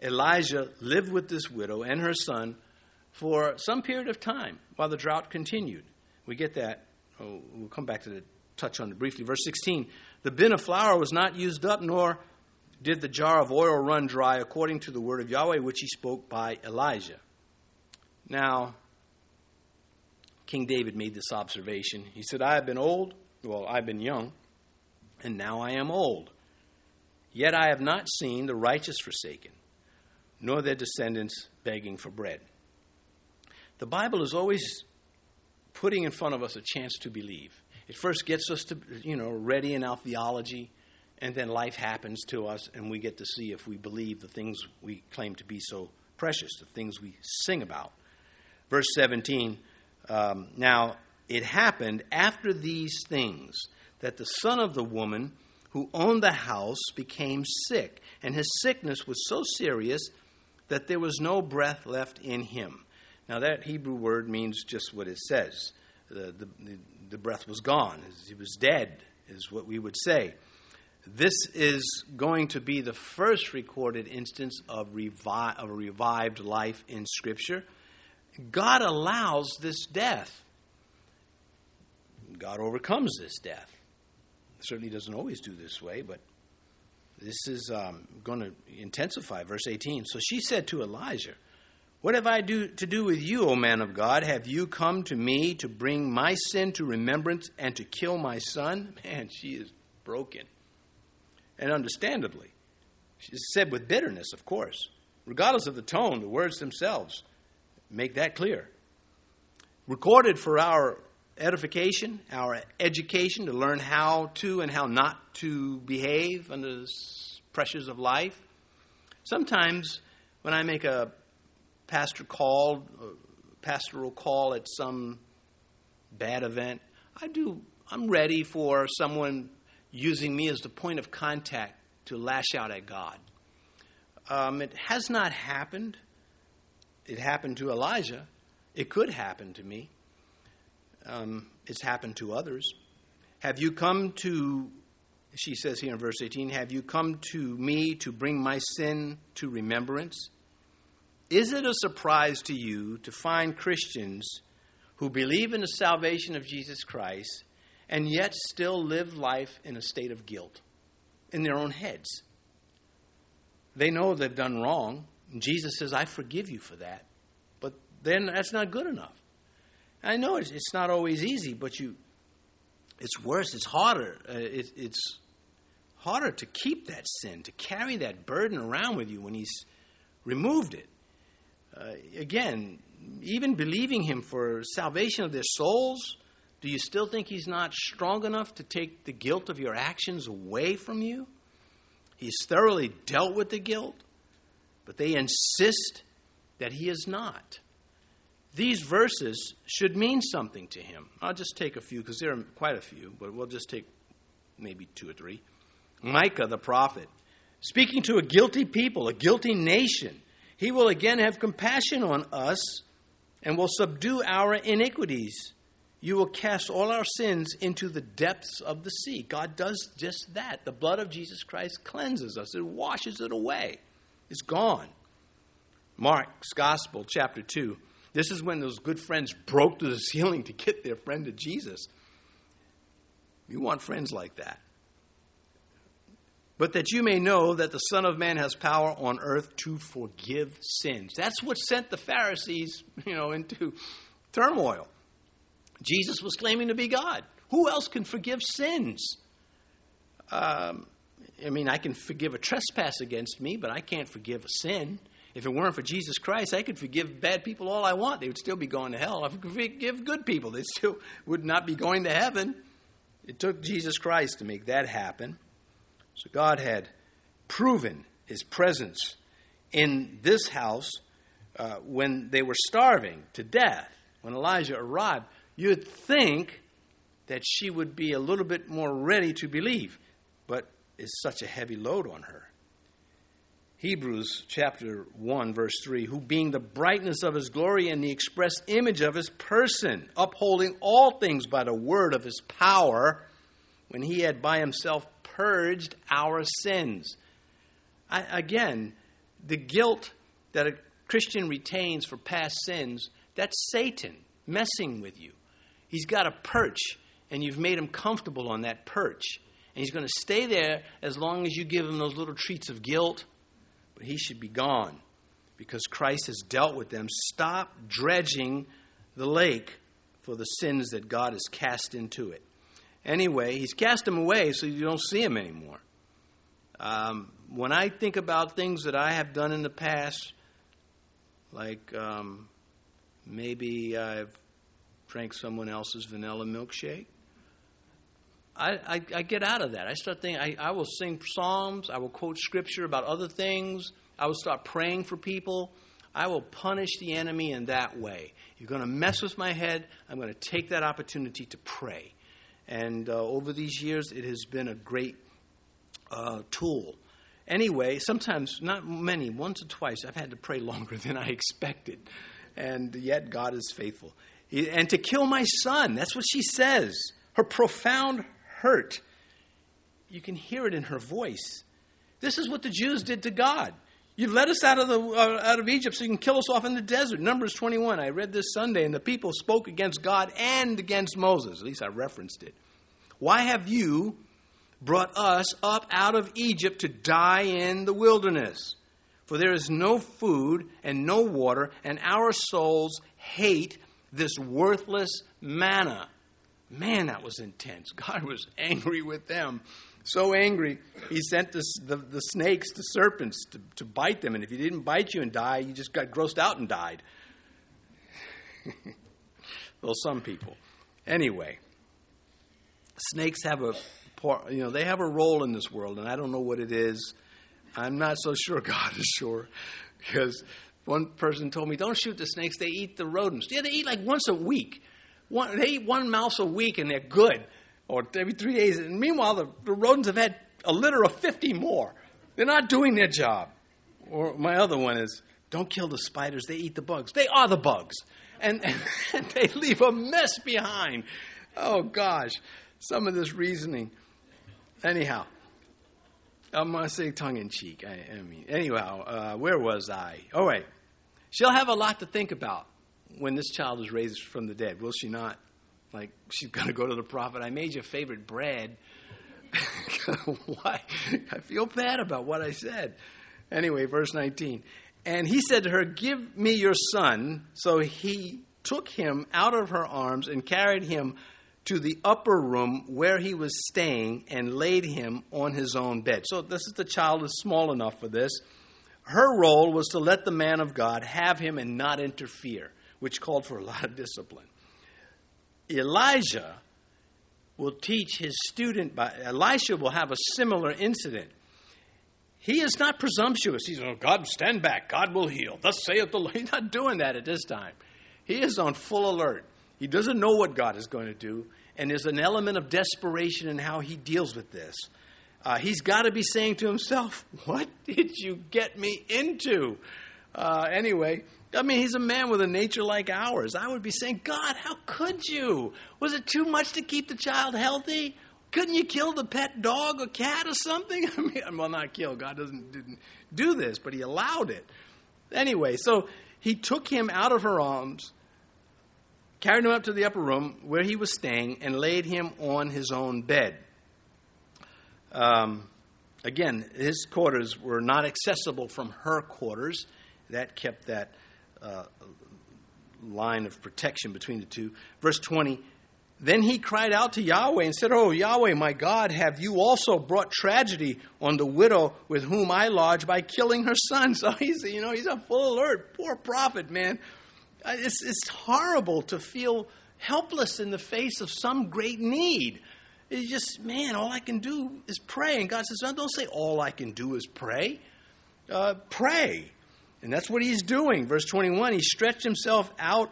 Elijah lived with this widow and her son for some period of time while the drought continued. We get that. Oh, we'll come back to the touch on it briefly. Verse 16 The bin of flour was not used up, nor did the jar of oil run dry, according to the word of Yahweh, which he spoke by Elijah. Now, King David made this observation. He said, I have been old, well, I've been young, and now I am old. Yet I have not seen the righteous forsaken, nor their descendants begging for bread. The Bible is always putting in front of us a chance to believe. It first gets us to, you know, ready in our theology, and then life happens to us, and we get to see if we believe the things we claim to be so precious, the things we sing about. Verse 17 um, Now it happened after these things that the son of the woman who owned the house became sick, and his sickness was so serious that there was no breath left in him. Now, that Hebrew word means just what it says the, the, the breath was gone, he was dead, is what we would say. This is going to be the first recorded instance of, revi- of a revived life in Scripture. God allows this death. God overcomes this death. Certainly doesn't always do this way, but this is um, going to intensify. Verse 18. So she said to Elijah, what have I do, to do with you, O man of God? Have you come to me to bring my sin to remembrance and to kill my son? *laughs* Man, she is broken. And understandably. she said with bitterness, of course. Regardless of the tone, the words themselves make that clear. Recorded for our edification, our education, to learn how to and how not to behave under the pressures of life. Sometimes when I make a pastor called, uh, pastoral call at some bad event, I do. I'm ready for someone using me as the point of contact to lash out at God. Um, it has not happened. It happened to Elijah. It could happen to me. Um, it's happened to others. Have you come to, she says here in verse 18, have you come to me to bring my sin to remembrance? Is it a surprise to you to find Christians who believe in the salvation of Jesus Christ and yet still live life in a state of guilt in their own heads? They know they've done wrong. Jesus says, I forgive you for that. But then that's not good enough. I know it's, it's not always easy, but you, it's worse. It's harder. Uh, it, it's harder to keep that sin, to carry that burden around with you when He's removed it uh, again, even believing him for salvation of their souls, do you still think he's not strong enough to take the guilt of your actions away from you? He's thoroughly dealt with the guilt, but they insist that he is not. These verses should mean something to him. I'll just take a few because there are quite a few, but we'll just take maybe two or three. Micah the prophet, speaking to a guilty people, a guilty nation he will again have compassion on us and will subdue our iniquities. You will cast all our sins into the depths of the sea. God does just that. The blood of Jesus Christ cleanses us, it washes it away. It's gone. Mark's Gospel, chapter 2. This is when those good friends broke through the *laughs* ceiling to get their friend to Jesus. You want friends like that. But that you may know that the Son of Man has power on earth to forgive sins. That's what sent the Pharisees, *laughs* you know, into turmoil. Jesus was claiming to be God. Who else can forgive sins? Um, I mean, I can forgive a trespass against me, but I can't forgive a sin. If it weren't for Jesus Christ, I could forgive bad people all I want. They would still be going to hell. I could forgive good people. They still would not be going to heaven. It took Jesus Christ to make that happen. So God had proven his presence in this house uh, when they were starving to death. When Elijah arrived, you'd think that she would be a little bit more ready to believe, but it's such a heavy load on her. Hebrews chapter 1, verse 3 who being the brightness of his glory and the express image of his person, upholding all things by the word of his power, when he had by himself purged our sins. I, again, the guilt that a Christian retains for past sins, that's Satan messing with you. He's got a perch, and you've made him comfortable on that perch. And he's going to stay there as long as you give him those little treats of guilt, he should be gone because Christ has dealt with them. Stop dredging the lake for the sins that God has cast into it. Anyway, he's cast them away so you don't see him anymore. Um, when I think about things that I have done in the past, like um, maybe I've drank someone else's vanilla milkshake, I, I, I, get out of that. I start thinking, I, I will sing psalms, I will quote scripture about other things, I will start praying for people. I will punish the enemy in that way. You're going to mess with my head, I'm going to take that opportunity to pray. And uh, over these years, it has been a great uh, tool. Anyway, sometimes, not many, once or twice, I've had to pray longer *laughs* than I expected. And yet, God is faithful. And to kill my son, that's what she says. Her profound hurt. You can hear it in her voice. This is what the Jews did to God. You led us out of, the, uh, out of Egypt so you can kill us off in the desert. Numbers 21. I read this Sunday, and the people spoke against God and against Moses. At least I referenced it. Why have you brought us up out of Egypt to die in the wilderness? For there is no food and no water, and our souls hate this worthless manna. Man, that was intense. *laughs* God was angry with them. So angry, he sent the, the, the snakes, the serpents, to, to bite them. And if he didn't bite you and die, you just got grossed out and died. *laughs* well, some people. Anyway, snakes have a you know they have a role in this world, and I don't know what it is. I'm not so *laughs* sure God is sure because one person told me, "Don't shoot the snakes; they eat the rodents." Yeah, they eat like once a week. One, they eat one mouse a week and they're good, or every three days. And meanwhile, the, the rodents have had a litter of 50 more. They're not doing their job. Or my other one is, don't kill the spiders, they eat the bugs. They are the bugs. And, *laughs* and, they leave a mess behind. Oh, gosh. Some of this reasoning. Anyhow, I'm going to say tongue in cheek. I, I mean, anyhow, uh, where was I? All right. She'll have a lot to think about when this child is raised from the dead, will she not? Like, she's *laughs* going to go to the prophet, I made your favorite bread. *laughs* Why? I feel bad about what I said. Anyway, verse 19. And he said to her, Give me your son. So he took him out of her arms and carried him to the upper room where he was staying and laid him on his own bed. So this is the child is small enough for this. Her role was to let the man of God have him and not interfere which called for a lot of discipline. Elijah will teach his student, by, Elisha will have a similar incident. He is not presumptuous. He's, oh, God, stand back. God will heal. Thus saith the Lord. *laughs* He's not doing that at this time. He is on full alert. He doesn't know what God is going to do, and there's an element of desperation in how he deals with this. Uh, he's got to be saying to himself, What did you get me into? Uh, anyway, I mean, he's a man with a nature like ours. I would be saying, God, how could you? Was it too much to keep the child healthy? Couldn't you kill the pet dog or cat or something? *laughs* I mean, well, not kill. God doesn't didn't do this, but He allowed it. Anyway, so he took him out of her arms, carried him up to the upper room where he was staying, and laid him on his own bed. Um, again, his quarters were not accessible from her quarters. That kept that uh, line of protection between the two. Verse 20 Then he cried out to Yahweh and said, Oh, Yahweh, my God, have you also brought tragedy on the widow with whom I lodge by killing her son? *laughs* So he's, you know, he's on full alert. Poor prophet, man. It's, it's horrible to feel helpless in the face of some great need. It's just, man, all I can do is pray. And God says, don't say all I can do is pray. Uh, pray. And that's what he's doing. Verse 21 He stretched himself out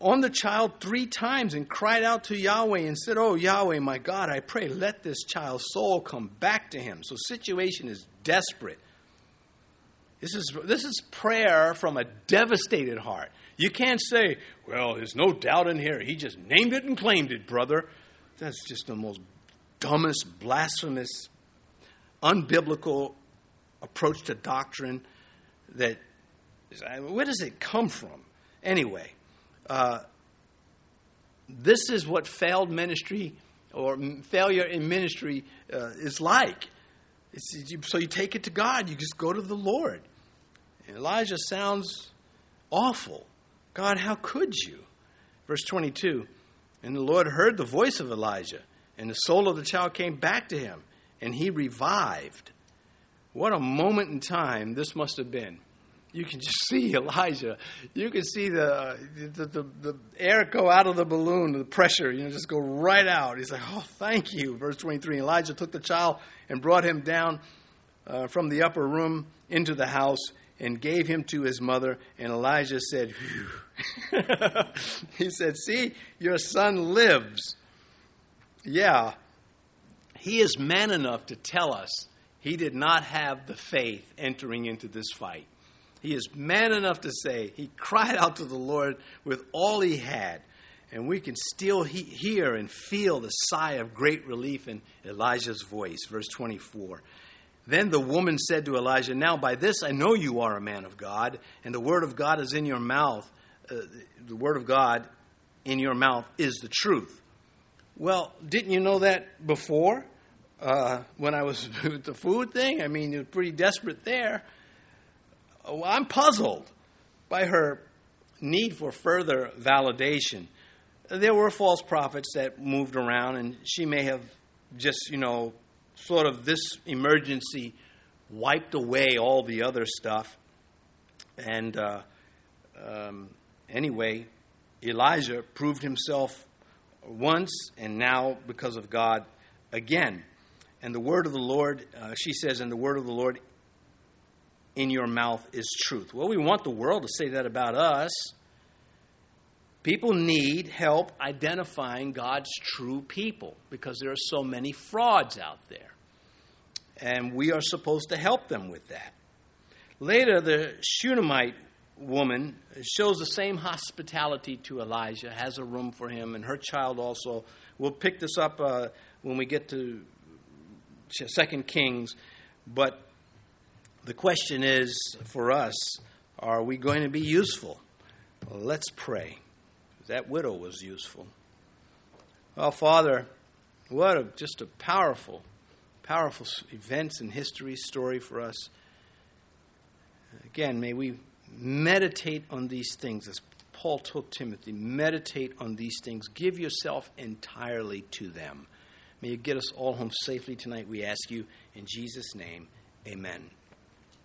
on the child three times and cried out to Yahweh and said, Oh, Yahweh, my God, I pray, let this child's soul come back to him. So, situation is desperate. This is, this is prayer from a devastated heart. You can't say, Well, there's no doubt in here. He just named it and claimed it, brother. That's just the most dumbest, blasphemous, unbiblical approach to doctrine that where does it come from? Anyway, uh, this is what failed ministry or failure in ministry uh, is like. You, so you take it to God, you just go to the Lord. And Elijah sounds awful. God, how could you? Verse 22 And the Lord heard the voice of Elijah, and the soul of the child came back to him, and he revived. What a moment in time this must have been you can just see Elijah. You can see the, the, the, the, air go out of the balloon, the pressure, you know, just go right out. He's like, oh, thank you. Verse 23 Elijah took the child and brought him down uh, from the upper room into the house and gave him to his mother. And Elijah said, *laughs* He said, See, your son lives. Yeah, he is man enough to tell us he did not have the faith entering into this fight. He is man enough to say he cried out to the Lord with all he had. And we can still he- hear and feel the sigh of great relief in Elijah's voice. Verse 24. Then the woman said to Elijah, Now by this I know you are a man of God, and the word of God is in your mouth. Uh, the word of God in your mouth is the truth. Well, didn't you know that before? Uh, when I was *laughs* with the food thing? I mean, you're pretty desperate there. I'm puzzled by her need for further validation. There were false prophets that moved around, and she may have just, you know, sort of this emergency wiped away all the other stuff. And uh, um, anyway, Elijah proved himself once, and now, because of God, again. And the word of the Lord, uh, she says, and the word of the Lord in your mouth is truth. Well, we want the world to say that about us. People need help identifying God's true people because there are so many frauds out there. And we are supposed to help them with that. Later, the Shunammite woman shows the same hospitality to Elijah, has a room for him, and her child also. We'll pick this up uh, when we get to Second Kings, but the question is for us are we going to be useful? Well, let's pray. That widow was useful. Well, Father, what a, just a powerful, powerful events in history story for us. Again, may we meditate on these things as Paul told Timothy. Meditate on these things. Give yourself entirely to them. May you get us all home safely tonight, we ask you. In Jesus' name, amen.